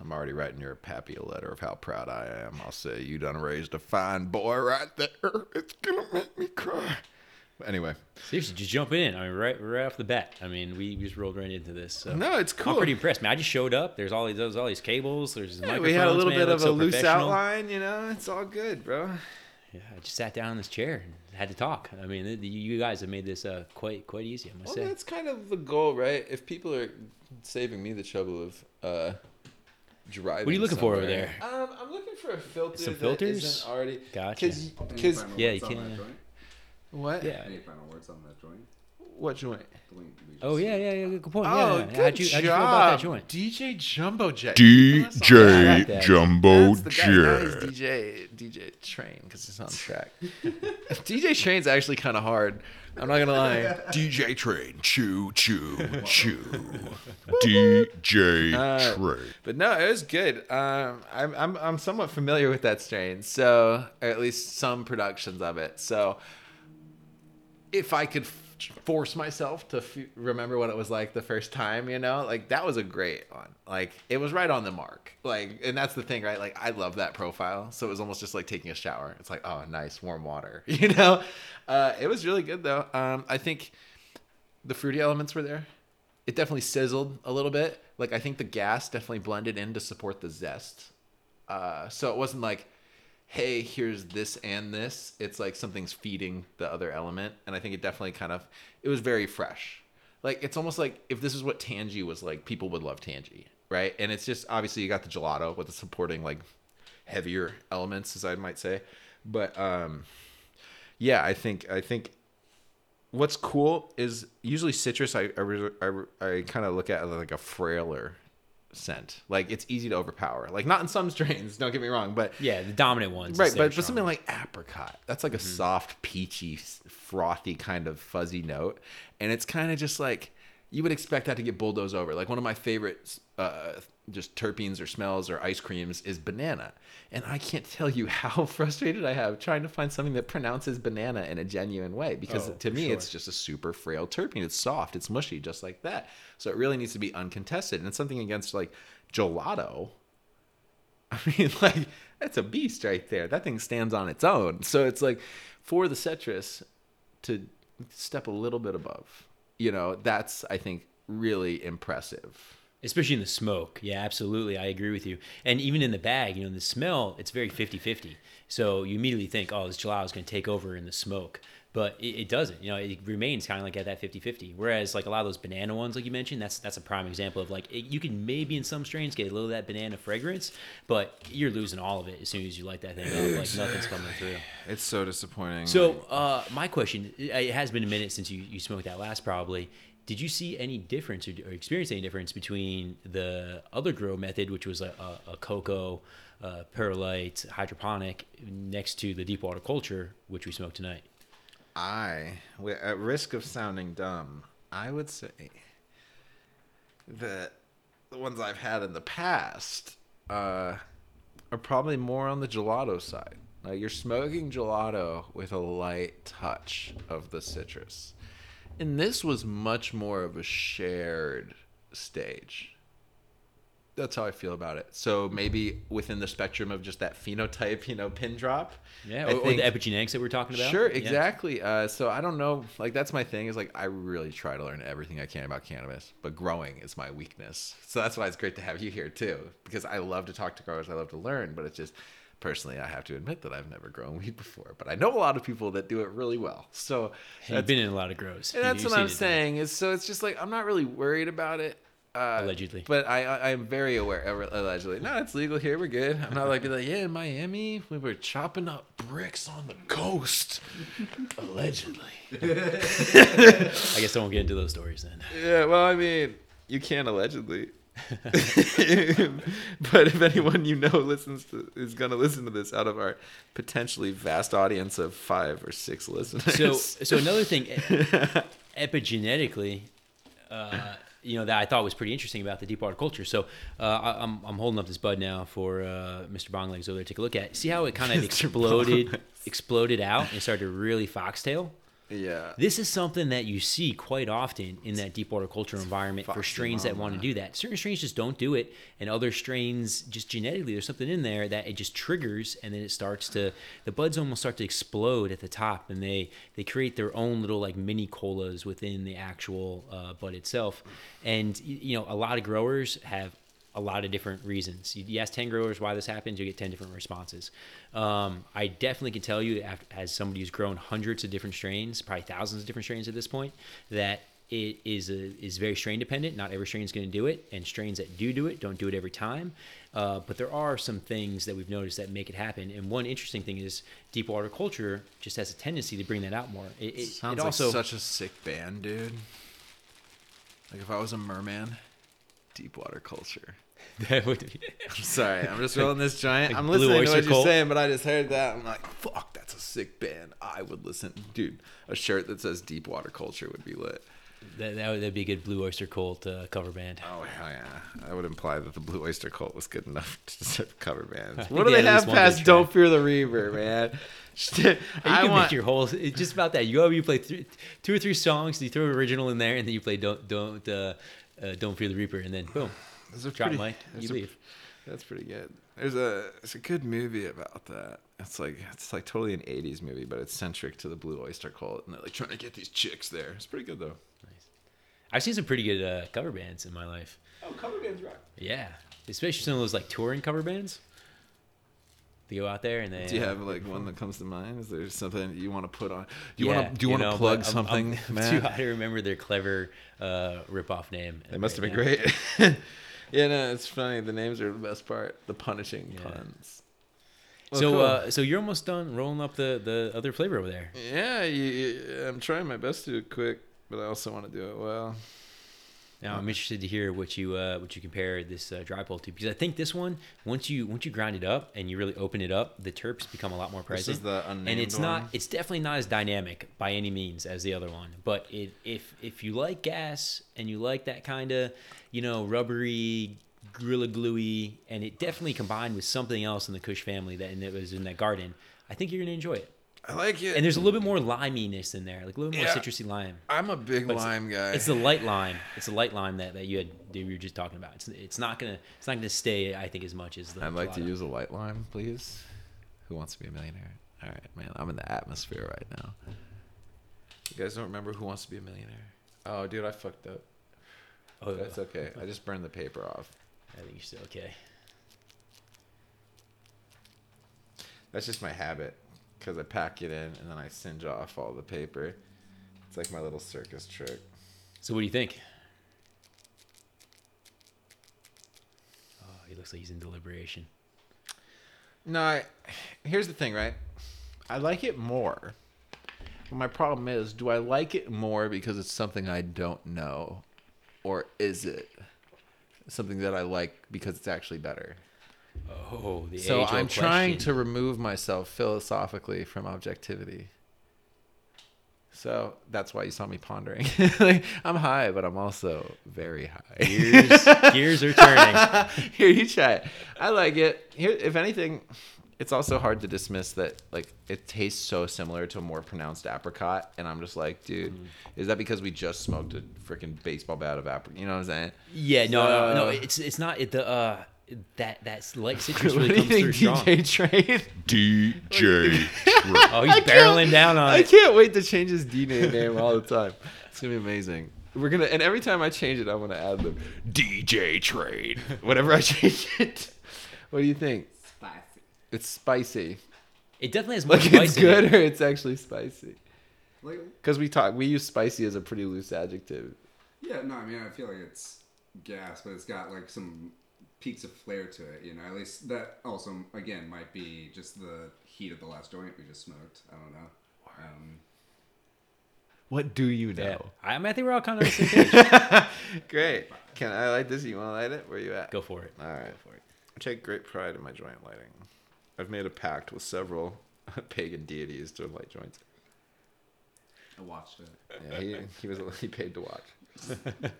I'm already writing your pappy a letter of how proud I am. I'll say you done raised a fine boy right there. It's gonna make me cry. But anyway, Seriously, just jump in. I mean, right, right off the bat. I mean, we just rolled right into this. So. no, it's cool. I'm pretty impressed, man. I just showed up. There's all these, there's all these cables. There's Yeah, we had a little man. bit of looks a loose outline, you know. It's all good, bro. Yeah, I just sat down in this chair and had to talk. I mean, you guys have made this uh, quite quite easy. I must Well, say. that's kind of the goal, right? If people are saving me the trouble of uh, driving. What are you looking for over there? Um, I'm looking for a filter. Some filters? isn't already. Gotcha. Because Yeah, you can- that joint? what? Yeah. Any final words on that joint? What joint? The link we just- Oh yeah, yeah, yeah. Good point. Oh, yeah. good How'd you, job. how'd you feel about that joint? DJ Jumbo Jet. DJ I like that. Jumbo That's the guy. Now he's Jet. DJ DJ Train because it's on track. <laughs> DJ Train's actually kind of hard. I'm not gonna lie. DJ Train. Choo, choo, choo. <laughs> DJ Uh, Train. But no, it was good. Um, I'm, I'm I'm somewhat familiar with that strain, so or at least some productions of it. So if I could f- force myself to f- remember what it was like the first time, you know, like that was a great one. Like it was right on the mark. Like, and that's the thing, right? Like I love that profile, so it was almost just like taking a shower. It's like, oh, nice warm water, <laughs> you know. Uh, it was really good though. Um, I think the fruity elements were there. It definitely sizzled a little bit. Like I think the gas definitely blended in to support the zest. Uh, so it wasn't like, hey, here's this and this. It's like something's feeding the other element, and I think it definitely kind of it was very fresh. Like it's almost like if this is what Tangie was like, people would love Tangie, right? And it's just obviously you got the gelato with the supporting like heavier elements, as I might say. But um, yeah, I think I think what's cool is usually citrus I I, I, I kind of look at like a frailer scent. Like it's easy to overpower. Like not in some strains, don't get me wrong, but Yeah, the dominant ones. right, but, but something like apricot. That's like a mm-hmm. soft, peachy, frothy kind of fuzzy note, and it's kind of just like you would expect that to get bulldozed over. Like one of my favorite uh, just terpenes or smells or ice creams is banana, and I can't tell you <laughs> how frustrated I have trying to find something that pronounces banana in a genuine way because Oh, to me sure. it's just a super frail terpene. It's soft, it's mushy, just like that. So it really needs to be uncontested, and it's something against like gelato. <laughs> I mean, like that's a beast right there. That thing stands on its own. So it's like for the citrus to step a little bit above, you know, that's I think really impressive. especially in the smoke. Yeah absolutely. I agree with you. And even in the bag you know the smell it's very 50-50 so you immediately think oh this gelato is going to take over in the smoke but it, it doesn't you know it remains kind of like at that 50-50 whereas like a lot of those banana ones like you mentioned that's that's a prime example of like it, you can maybe in some strains get a little of that banana fragrance but you're losing all of it as soon as you light that thing up like nothing's coming through It's so disappointing. so, uh, my question: It has been a minute since you, you smoked that last. Probably, did you see any difference or, or experience any difference between the other grow method, which was a, a, a cocoa, uh, perlite, hydroponic, next to the deep water culture, which we smoked tonight? I, at risk of sounding dumb, I would say that the ones I've had in the past uh, are probably more on the gelato side. Like you're smoking gelato with a light touch of the citrus. And this was much more of a shared stage. That's how I feel about it. So maybe within the spectrum of just that phenotype, you know, pin drop. Yeah, or, or the epigenetics that we're talking about. Sure, Yeah. exactly. Uh, so I don't know. Like that's my thing. Is like I really try to learn everything I can about cannabis, but growing is my weakness. So that's why it's great to have you here too, because I love to talk to growers. I love to learn, but it's just personally I have to admit that I've never grown weed before. But I know a lot of people that do it really well. So I've been in a lot of grows. and that's what I'm saying. Is so it's just like I'm not really worried about it. Uh, Allegedly. but I, I I'm very aware. Allegedly, no, it's legal here. We're good. I'm not like be like, yeah, in Miami, we were chopping up bricks on the coast. <laughs> Allegedly. I guess I won't get into those stories then. Yeah, well, I mean, you can't allegedly. <laughs> but if anyone you know listens to is gonna listen to this out of our potentially vast audience of five or six listeners, So, so another thing, <laughs> epigenetically, uh, you know, that I thought was pretty interesting about the deep water culture. So, uh, I, I'm, I'm holding up this bud now for uh, Mr. Bonglegs over there to take a look at. See how it kind of <laughs> exploded, exploded out and started to really foxtail. Yeah, This is something that you see quite often in that deep water culture environment for strains that want to do that. Certain strains just don't do it, and other strains just genetically there's something in there that it just triggers, and then it starts to the buds almost start to explode at the top, and they they create their own little like mini colas within the actual uh, bud itself. And you know, a lot of growers have a lot of different reasons. You, ask 10 growers why this happens, you get 10 different responses. Um, I definitely can tell you, after, as somebody who's grown hundreds of different strains, probably thousands of different strains at this point, that it is a, is very strain dependent. Not every strain is going to do it, and strains that do do it don't do it every time. Uh, but there are some things that we've noticed that make it happen. And one interesting thing is deep water culture just has a tendency to bring that out more. It, it, sounds it also like such a sick band, dude. Like if I was a merman, deep water culture. <laughs> that would be, <laughs> I'm sorry, I'm just rolling this giant. Like I'm listening to what you're Cult? saying, but I just heard that. I'm like, fuck, that's a sick band. I would listen, dude. A shirt that says Deep Water Culture would be lit. that, that would that'd be a good Blue Oyster Cult uh, cover band. Oh hell yeah! That would imply that the Blue Oyster Cult was good enough <laughs> to deserve cover bands. What do they they have past "Don't. Fear the Reaper," man? You I can want. make your whole it's just about that. You go, you play three, two or three songs, you throw an original in there, and then you play don't don't uh, uh, don't fear the reaper, and then boom, There's a drop pretty- mic, you a- leave. That's pretty good. There's a it's a good movie about that. It's like it's like totally an '80s movie, but it's centric to the Blue Oyster Cult, and they're like trying to get these chicks there. It's pretty good though. Nice. I've seen some pretty good uh, cover bands in my life. Oh, cover bands rock. Yeah, especially some of those like touring cover bands. They go out there and they. Do you have like one that comes to mind? Is there something you want to put on? Do you yeah, want to do you want to plug I'm- something, I'm, <laughs> man? too high to remember their clever uh, rip-off name. It must have been now. great. <laughs> yeah, no, it's funny. The names are the best part. The punishing Yeah. puns. Well, So, cool. uh, so you're almost done rolling up the the other flavor over there. yeah, you, you- I'm trying my best to do it quick, but I also want to do it well. Now I'm interested to hear what you uh, what you compare this uh, dry pull to because I think this one once you once you grind it up and you really open it up, the terps become a lot more This present. is the unnamed and it's not it's definitely not as dynamic by any means as the other one. But it, if if you like gas and you like that kind of you know rubbery gorilla gluey and it definitely combined with something else in the Kush family that and it was in that garden, I think you're gonna enjoy it. I like it. And there's a little bit more liminess in there, like a little more Yeah. citrusy lime. I'm a big But it's- lime guy. It's the light lime. It's the light lime that, that you had that we were just talking about. It's it's not gonna it's not gonna stay. I think as much as the. I'd like to use a light lime, please. Who wants to be a millionaire? All right, man. I'm in the atmosphere right now. You guys don't remember Who Wants to Be a Millionaire? Oh, dude, I fucked up. Oh, That's okay. I just burned the paper off. I think you're still okay. That's just my habit because I pack it in and then I singe off all the paper. It's like my little circus trick. So what do you think? Oh, he looks like he's in deliberation. No, I, here's the thing, right? I like it more. But my problem is, do I like it more because it's something I don't know, or is it something that I like because it's actually better? Oh, the so I'm trying question. to remove myself philosophically from objectivity. So that's why you saw me pondering. <laughs> like, I'm high, but I'm also very high. gears <laughs> gears are turning. <laughs> Here, you try it. I like it. Here, if anything, it's also hard to dismiss that like it tastes so similar to a more pronounced apricot, and I'm just like, dude, Mm. is that because we just smoked a freaking baseball bat of apricot? You know what I'm saying? Yeah, no, no, no. It's it's not it, the uh that that light <laughs> citrus what really do you comes through think, strong. DJ Trade? DJ <laughs> Oh, he's barreling down on it. I it. can't wait to change his D name name all the time. It's gonna be amazing. We're gonna and every time I change it, I'm gonna add the DJ Trade. <laughs> whatever I change it. What do you think? Spicy. It's spicy. It definitely has more Like spice it's in it. good or it's actually spicy. Like, Because we talk, we use spicy as a pretty loose adjective. yeah, no, I mean, I feel like it's gas, but it's got like some peaks of flair to it. You know, at least that also again might be just the heat of the last joint we just smoked. I don't know. Um, What do you Yeah. know? I, mean, I think we're all kind of on the same <laughs> page. Great. Can I light this? You want to light it? Where you at? Go for it. All right. Go for it. I take great pride in my joint lighting. I've made a pact with several <laughs> pagan deities to light joints. I watched it. Yeah, he, he was he paid to watch. <laughs>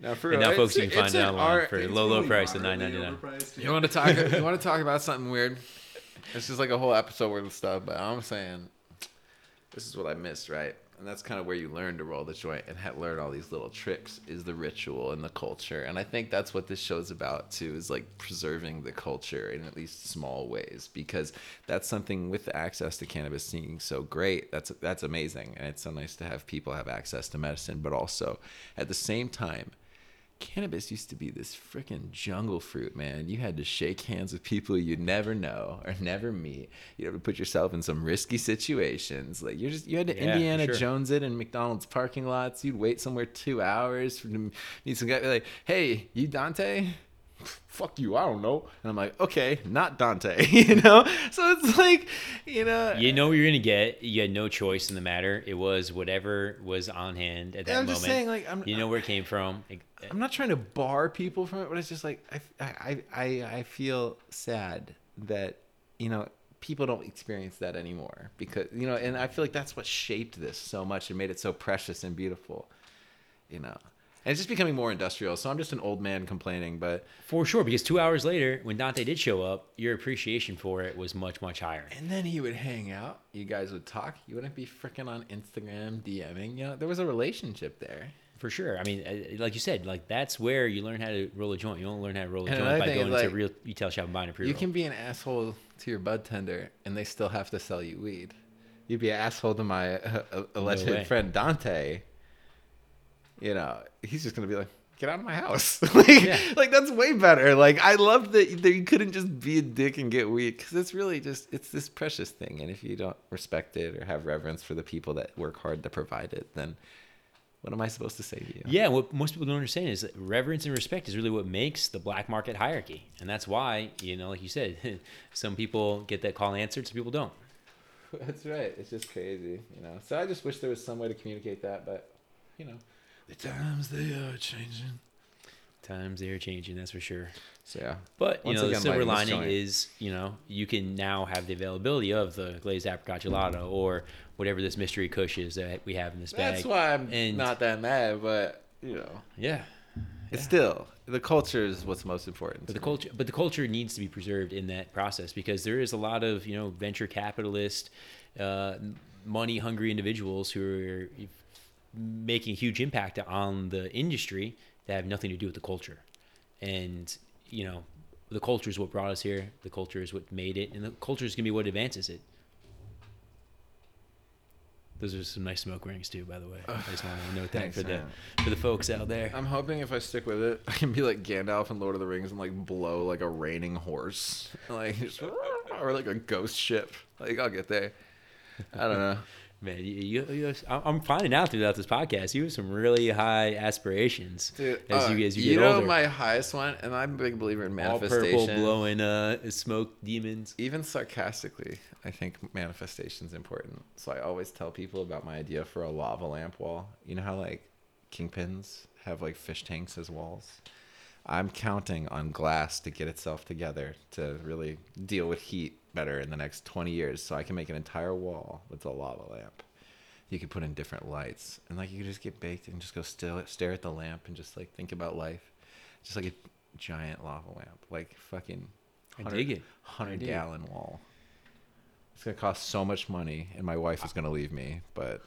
now, for And now, folks, you can find an it online art- for It's low, low really price of moderately nine ninety nine. You want to talk? <laughs> you want to talk about something weird? It's just like a whole episode worth of stuff, but I'm saying this is what I missed, right? And that's kind of where you learn to roll the joint and ha- learn all these little tricks is the ritual and the culture. And I think that's what this show's about too, is like preserving the culture in at least small ways because that's something with access to cannabis being so great. That's that's amazing, and it's so nice to have people have access to medicine, but also at the same time cannabis used to be this freaking jungle fruit, man. You had to shake hands with people you'd never know or never meet. You had to put yourself in some risky situations. Like you're just you had to Yeah, Indiana sure. Jones it in McDonald's parking lots. You'd wait somewhere two hours for to meet some guy. be Like, hey, you Dante? Fuck you, I don't know. And I'm like, okay, not Dante, <laughs> you know. So it's like, you know, You know what you're gonna get. You had no choice in the matter. It was whatever was on hand at that I'm moment. just saying, like, I'm- you know where it came from. I'm not trying to bar people from it, but it's just like I, I, I, I feel sad that you know people don't experience that anymore because you know, and I feel like that's what shaped this so much and made it so precious and beautiful, you know. And it's just becoming more industrial. So I'm just an old man complaining, but For sure, because two hours later, when Dante did show up, your appreciation for it was much, much higher. and then he would hang out. You guys would talk. You wouldn't be freaking on Instagram DMing. You know, there was a relationship there. For sure. I mean, uh, like you said, like that's where you learn how to roll a joint. You don't learn how to roll a And joint by going to a real retail shop and buying a pre-roll. You can be an asshole to your bud tender, and they still have to sell you weed. You'd be an asshole to my uh, uh, alleged way. friend Dante. You know, he's just gonna be like, "Get out of my house!" <laughs> like, Yeah. like that's way better. Like, I love that, that you couldn't just be a dick and get weed because it's really just it's this precious thing, and if you don't respect it or have reverence for the people that work hard to provide it, then what am I supposed to say to you? Yeah, what most people don't understand is that reverence and respect is really what makes the black market hierarchy, and that's why you know, like you said, <laughs> some people get that call answered, some people don't. <laughs> That's right. It's just crazy, you know. So I just wish there was some way to communicate that, but you know, the times they are changing. Times they are changing, that's for sure. So yeah. But you Once know, the silver lighting this lining joint. is you know you can now have the availability of the glazed apricot gelato or whatever this mystery kush is that we have in this bag. That's why I'm And- not that mad, but you know, Yeah, it's still the culture is what's most important. But the to me. culture, but the culture needs to be preserved in that process because there is a lot of you know venture capitalist, uh, money hungry individuals who are making a huge impact on the industry that have nothing to do with the culture, and you know the culture is what brought us here. The culture is what made it, and the culture is gonna be what advances it. Those are some nice smoke rings too, by the way. I just want to note that Thanks, for the man. for the folks out there. I'm hoping if I stick with it, I can be like Gandalf in Lord of the Rings and like blow like a raining horse, <laughs> like just, <laughs> or like a ghost ship. Like I'll get there. I don't know. Man, you, you, you, I'm finding out throughout this podcast, you have some really high aspirations Dude, as uh, you as you, get know older. my highest one, and I'm a big believer in All manifestation. purple, blowing uh, smoke demons. even sarcastically, I think manifestation is important. So I always tell people about my idea for a lava lamp wall. You know how like kingpins have like fish tanks as walls? I'm counting on glass to get itself together to really deal with heat better in the next 20 years so I can make an entire wall with a lava lamp. You could put in different lights and like you could just get baked and just go still stare at the lamp and just like think about life. Just like a giant lava lamp. Like fucking I dig it. I Hundred dig it. gallon wall. It's gonna cost so much money, and my wife is gonna leave me. But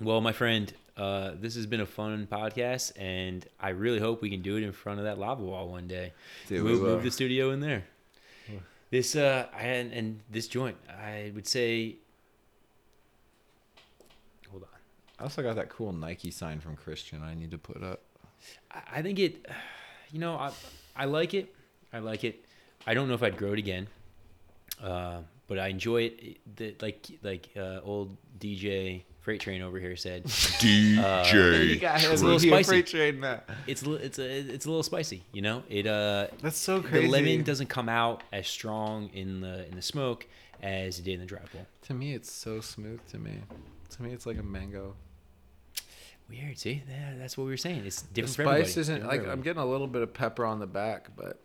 Well, my friend, uh, this has been a fun podcast, and I really hope we can do it in front of that lava wall one day. Dude, move, move the studio in there. This uh, and, and this joint, I would say. Hold on. I also got that cool Nike sign from Christian. I need to put up. I- I think it, <sighs> you know, I I like it. I like it. I don't know if I'd grow it again, uh, but I enjoy it. The, like like uh, old DJ Freight Train over here said, <laughs> DJ. <laughs> got It's a little spicy. trade now. it's a it's a it's a little spicy. You know, it uh That's so crazy. the lemon doesn't come out as strong in the in the smoke as it did in the dry pull. To me, it's so smooth. To me, to me, it's like a mango. Weird. See, yeah, that's what we were saying. It's different for spice everybody. isn't Different for like I'm getting a little bit of pepper on the back, but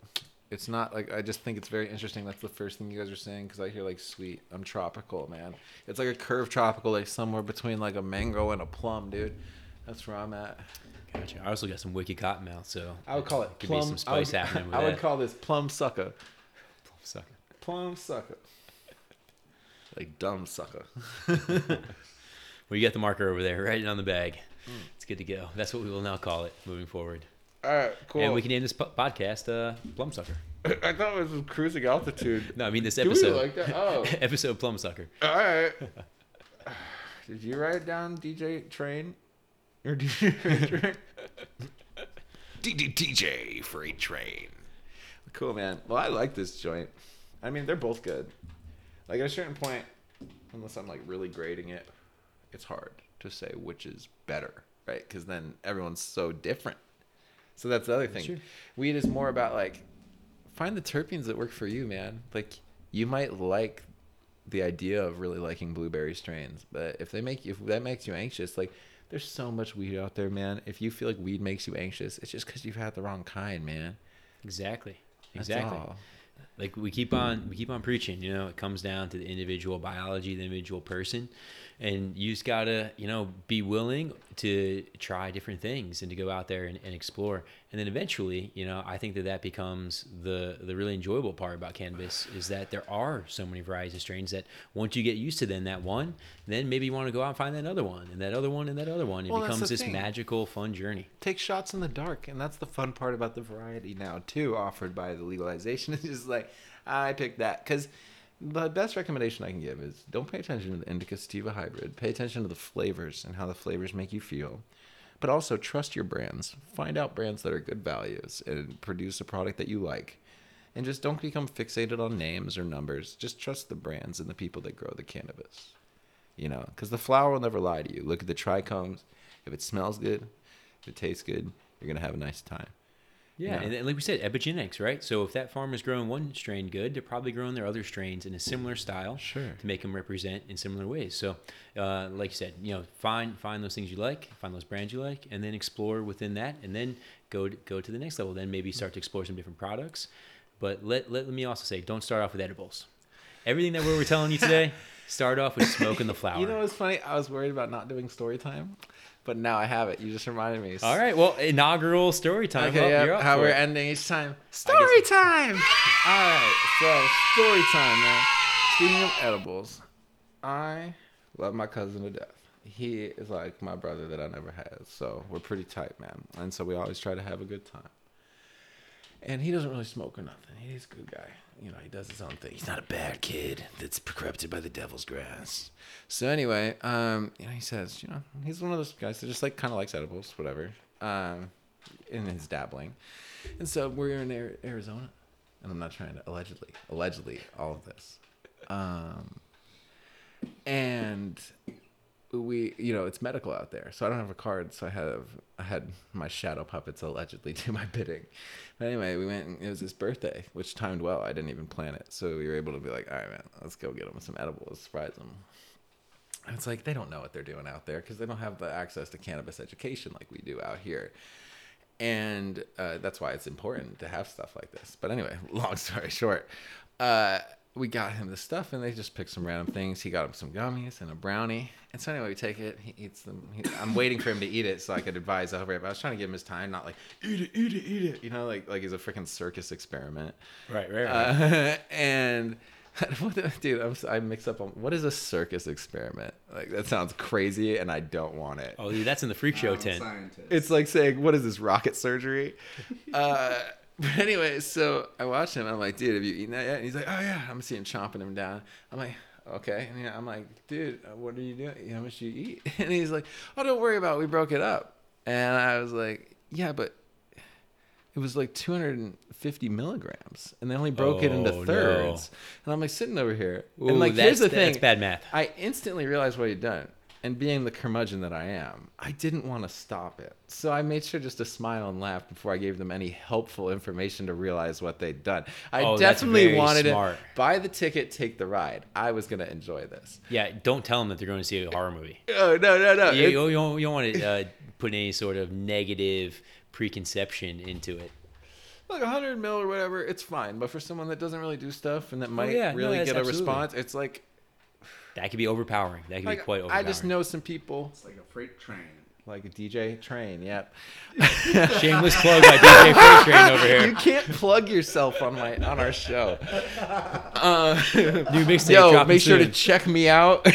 it's not like I just think it's very interesting. That's the first thing you guys are saying because I hear like sweet. I'm tropical, man. It's like a curved tropical, like somewhere between like a mango and a plum, dude. That's where I'm at. Gotcha. I also got some wicked cotton mouth, so I would call it could plum. be some spice I would, happening <laughs> with I would that. call this plum sucker. Plum sucker. Plum sucker. Like dumb sucker. <laughs> Well, you got the marker over there, right on the bag. Hmm. It's good to go. That's what we will now call it moving forward. All right, cool. And we can name this po- podcast uh, Plum Sucker. <laughs> I thought it was cruising altitude. No, I mean this Do we episode. like that? Oh. <laughs> episode Plum Sucker. All right. <sighs> Did you write down DJ Train? Or DJ <laughs> Train? DJ Freight Train. Cool, man. Well, I like this joint. I mean, they're both good. Like at a certain point, unless I'm like really grading it, it's hard to say which is better, right? Because then everyone's so different. So that's the other thing. Weed is more about like find the terpenes that work for you, man. Like you might like the idea of really liking blueberry strains, but if they make you, if that makes you anxious, like there's so much weed out there, man. If you feel like weed makes you anxious, it's just because you've had the wrong kind, man. Exactly. Exactly. Like we keep on we keep on preaching, you know, it comes down to the individual biology, the individual person. And you just gotta, you know, be willing to try different things and to go out there and, and explore. And then eventually, you know, I think that that becomes the the really enjoyable part about cannabis is that there are so many varieties of strains that once you get used to then that one, then maybe you want to go out and find that other one and that other one and that other one. It Well, becomes this thing. magical, fun journey. take shots in the dark and that's the fun part about the variety now too offered by the legalization <laughs> it's just like i picked that because the best recommendation i can give is don't pay attention to the indica sativa hybrid. Pay attention to the flavors and how the flavors make you feel. But also trust your brands. Find out brands that are good values and produce a product that you like. And just don't become fixated on names or numbers. Just trust the brands and the people that grow the cannabis. You know because the flower will never lie to you. Look at the trichomes. If it smells good if it tastes good you're gonna have a nice time Yeah, Yeah. And, like we said, epigenetics, right? So if that farmer's growing one strain good, they're probably growing their other strains in a similar style Sure. to make them represent in similar ways. So, uh, like you said, you know, find find those things you like, find those brands you like, and then explore within that, and then go to, go to the next level. Then maybe start to explore some different products. But let, let, let me also say, don't start off with edibles. Everything that we were telling you today, <laughs> start off with smoking the flower. you know what's funny i was worried about not doing story time but now i have it. You just reminded me. All right, well, inaugural story time. okay Well, up how we're it. ending each time. Story time! <laughs> All right so story time man. Speaking of edibles i love my cousin to death. He is like my brother that i never had so we're pretty tight man. And so we always try to have a good time. And he doesn't really smoke or nothing. He's a good guy you know he does his own thing. He's not a bad kid that's corrupted by the devil's grass. So anyway um you know he says you know he's one of those guys that just like kind of likes edibles whatever um in his dabbling. And so we're in arizona and i'm not trying to allegedly allegedly all of this. Um and we you know it's medical out there so i don't have a card so i have i had my shadow puppets allegedly <laughs> do my bidding. But anyway we went and it was his birthday which timed well. I didn't even plan it. So we were able to be like all right man let's go get him some edibles surprise him. And it's like they don't know what they're doing out there because they don't have the access to cannabis education like we do out here. And uh, that's why it's important to have stuff like this. But anyway <laughs> long story short uh, we got him the stuff, and they just picked some random things. He got him some gummies and a brownie. And so anyway, we take it. He eats them. He, I'm waiting for him to eat it so I could advise over it. But I was trying to give him his time, not like eat it, eat it, eat it. You know, like like he's a freaking circus experiment. Right, right, right. Uh, <laughs> and <laughs> what the- dude, I'm, I mix up on what is a circus experiment? Like that sounds crazy, and I don't want it. oh, dude, that's in the freak show I'm a tent. scientist. It's like saying, "What is this rocket surgery?" <laughs> uh, but anyway, so I watched him. I'm like, "Dude, have you eaten that yet?" And he's like, "Oh yeah." I'm seeing him chomping him down. I'm like, "Okay." And I'm like, "Dude, uh, what are you doing? How much do you eat?" <laughs> And he's like, "Oh, don't worry about. it. We broke it up." And I was like, "Yeah, but." It was like 250 milligrams, and they only broke it Oh, into no. thirds. And I'm like sitting over here, Ooh, and like here's the thing: That's bad math. I instantly realized what he'd done. And being the curmudgeon that I am, I didn't want to stop it. So I made sure just to smile and laugh before I gave them any helpful information to realize what they'd done. I Oh, definitely wanted smart. to buy the ticket, take the ride. I was going to enjoy this. Yeah, don't tell them that they're going to see a horror movie. <laughs> Oh, no, no, no. You, you, don't, you don't want to uh, put any sort of negative preconception into it. like 100 mil or whatever, it's fine. But for someone that doesn't really do stuff and that might Oh, yeah, really that's get a response, it's like, That could be overpowering. That could like be quite I just know some people, It's like a freight train. like a DJ Train, yep. <laughs> Shameless plug by DJ Freight Train over <laughs> here. You can't plug yourself on my on our show. Uh, <laughs> New mixtape Yo, dropping make sure to check me out. you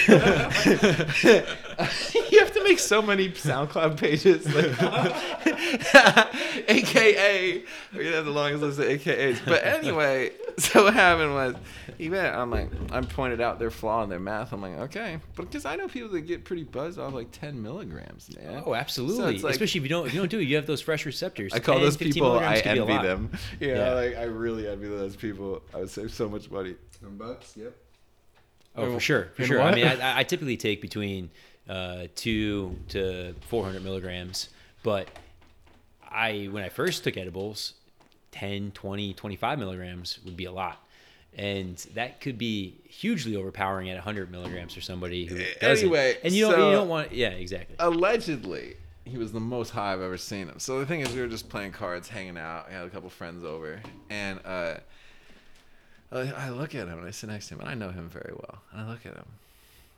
have to make so many SoundCloud pages. Like, <laughs> AKA. We're gonna have the longest list of AKAs. But anyway, <laughs> so what happened was he went, I'm like, I pointed out their flaw in their math. I'm like, okay. But because I know people that get pretty buzzed off like 10 milligrams, man. Oh, absolutely. it's like- Especially if you don't if you don't do it, you have those fresh receptors. I call 10, those 15 people, I milligrams could be a envy them. <laughs> You know, Yeah. like I really envy those people. I would save so much money. Ten bucks. Yep. Oh, for sure, for In sure. I mean, I, I typically take between uh, two to 400 milligrams, but I when I first took edibles, 10, 20, 25 milligrams would be a lot. And that could be hugely overpowering at 100 milligrams for somebody who doesn't. Anyway, and you don't, so- you don't want, yeah, exactly. allegedly he was the most high I've ever seen him. So the thing is, we were just playing cards, hanging out. We had a couple friends over, and uh, I I look at him and I sit next to him, and I know him very well. And I look at him,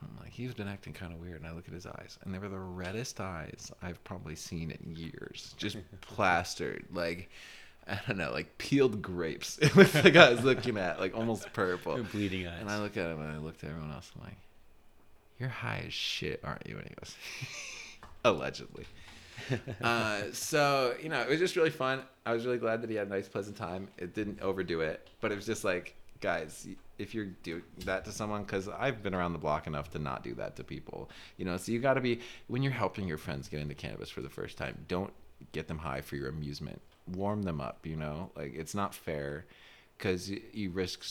I'm like, he's been acting kind of weird. And I look at his eyes, and they were the reddest eyes I've probably seen in years, just <laughs> plastered, like. I don't know, like peeled grapes. <laughs> It was the guy I was looking at, like almost purple. Bleeding eyes. And I look at him and I look at everyone else. I'm like, "You're high as shit, aren't you?" And he goes, <laughs> "Allegedly." uh, so you know, it was just really fun. I was really glad that he had a nice, pleasant time. It didn't overdo it, but it was just like, guys, if you're doing that to someone, because I've been around the block enough to not do that to people. You know, so you got to be when you're helping your friends get into cannabis for the first time. Don't get them high for your amusement. Warm them up. You know, like it's not fair because you, you risk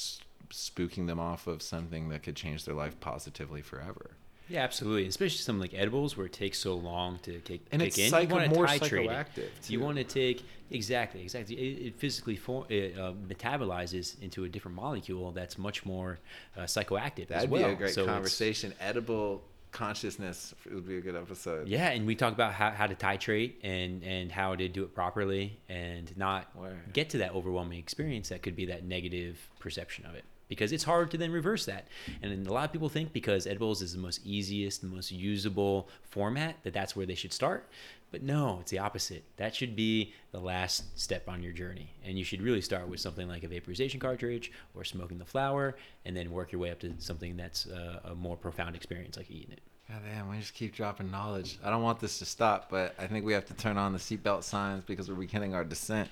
spooking them off of something that could change their life positively forever. Yeah, absolutely. Especially something like edibles, where it takes so long to kick, And kick it's in. psycho- you want to more psychoactive. You want to take exactly, exactly. It, it physically for, it, uh, metabolizes into a different molecule that's much more uh, psychoactive as That'd well. be a great So conversation. Edible consciousness it would be a good episode. Yeah, and we talk about how, how to titrate and and how to do it properly and not Word. get to that overwhelming experience that could be that negative perception of it because it's hard to then reverse that. And a lot of people think because edibles is the most easiest, the most usable format that that's where they should start. But no, it's the opposite. That should be the last step on your journey. And you should really start with something like a vaporization cartridge or smoking the flower and then work your way up to something that's uh, a more profound experience like eating it. God damn, we just keep dropping knowledge. I don't want this to stop, but I think we have to turn on the seatbelt signs because we're beginning our descent.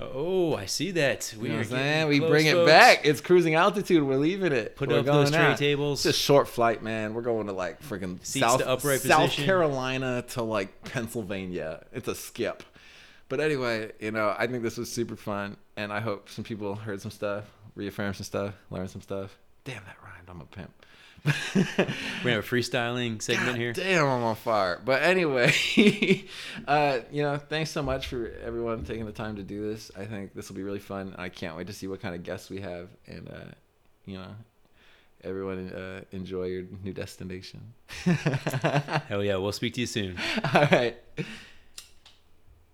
Oh, I see that. You We know are saying? We close, bring it back. It's cruising altitude. We're leaving it. Put We're up those tray out. tables. It's a short flight, man. We're going to like freaking Seats South, upright South position. Carolina to like Pennsylvania. It's a skip. But anyway, you know, I think this was super fun, and I hope some people heard some stuff, reaffirmed some stuff, learned some stuff. Damn, that rhymed. I'm a pimp. <laughs> We're have a freestyling segment God here. Damn, I'm on fire. But anyway, <laughs> uh, you know, thanks so much for everyone taking the time to do this. I think this will be really fun. I can't wait to see what kind of guests we have, and uh, you know, everyone uh, enjoy your new destination. <laughs> Hell yeah, we'll speak to you soon. All right.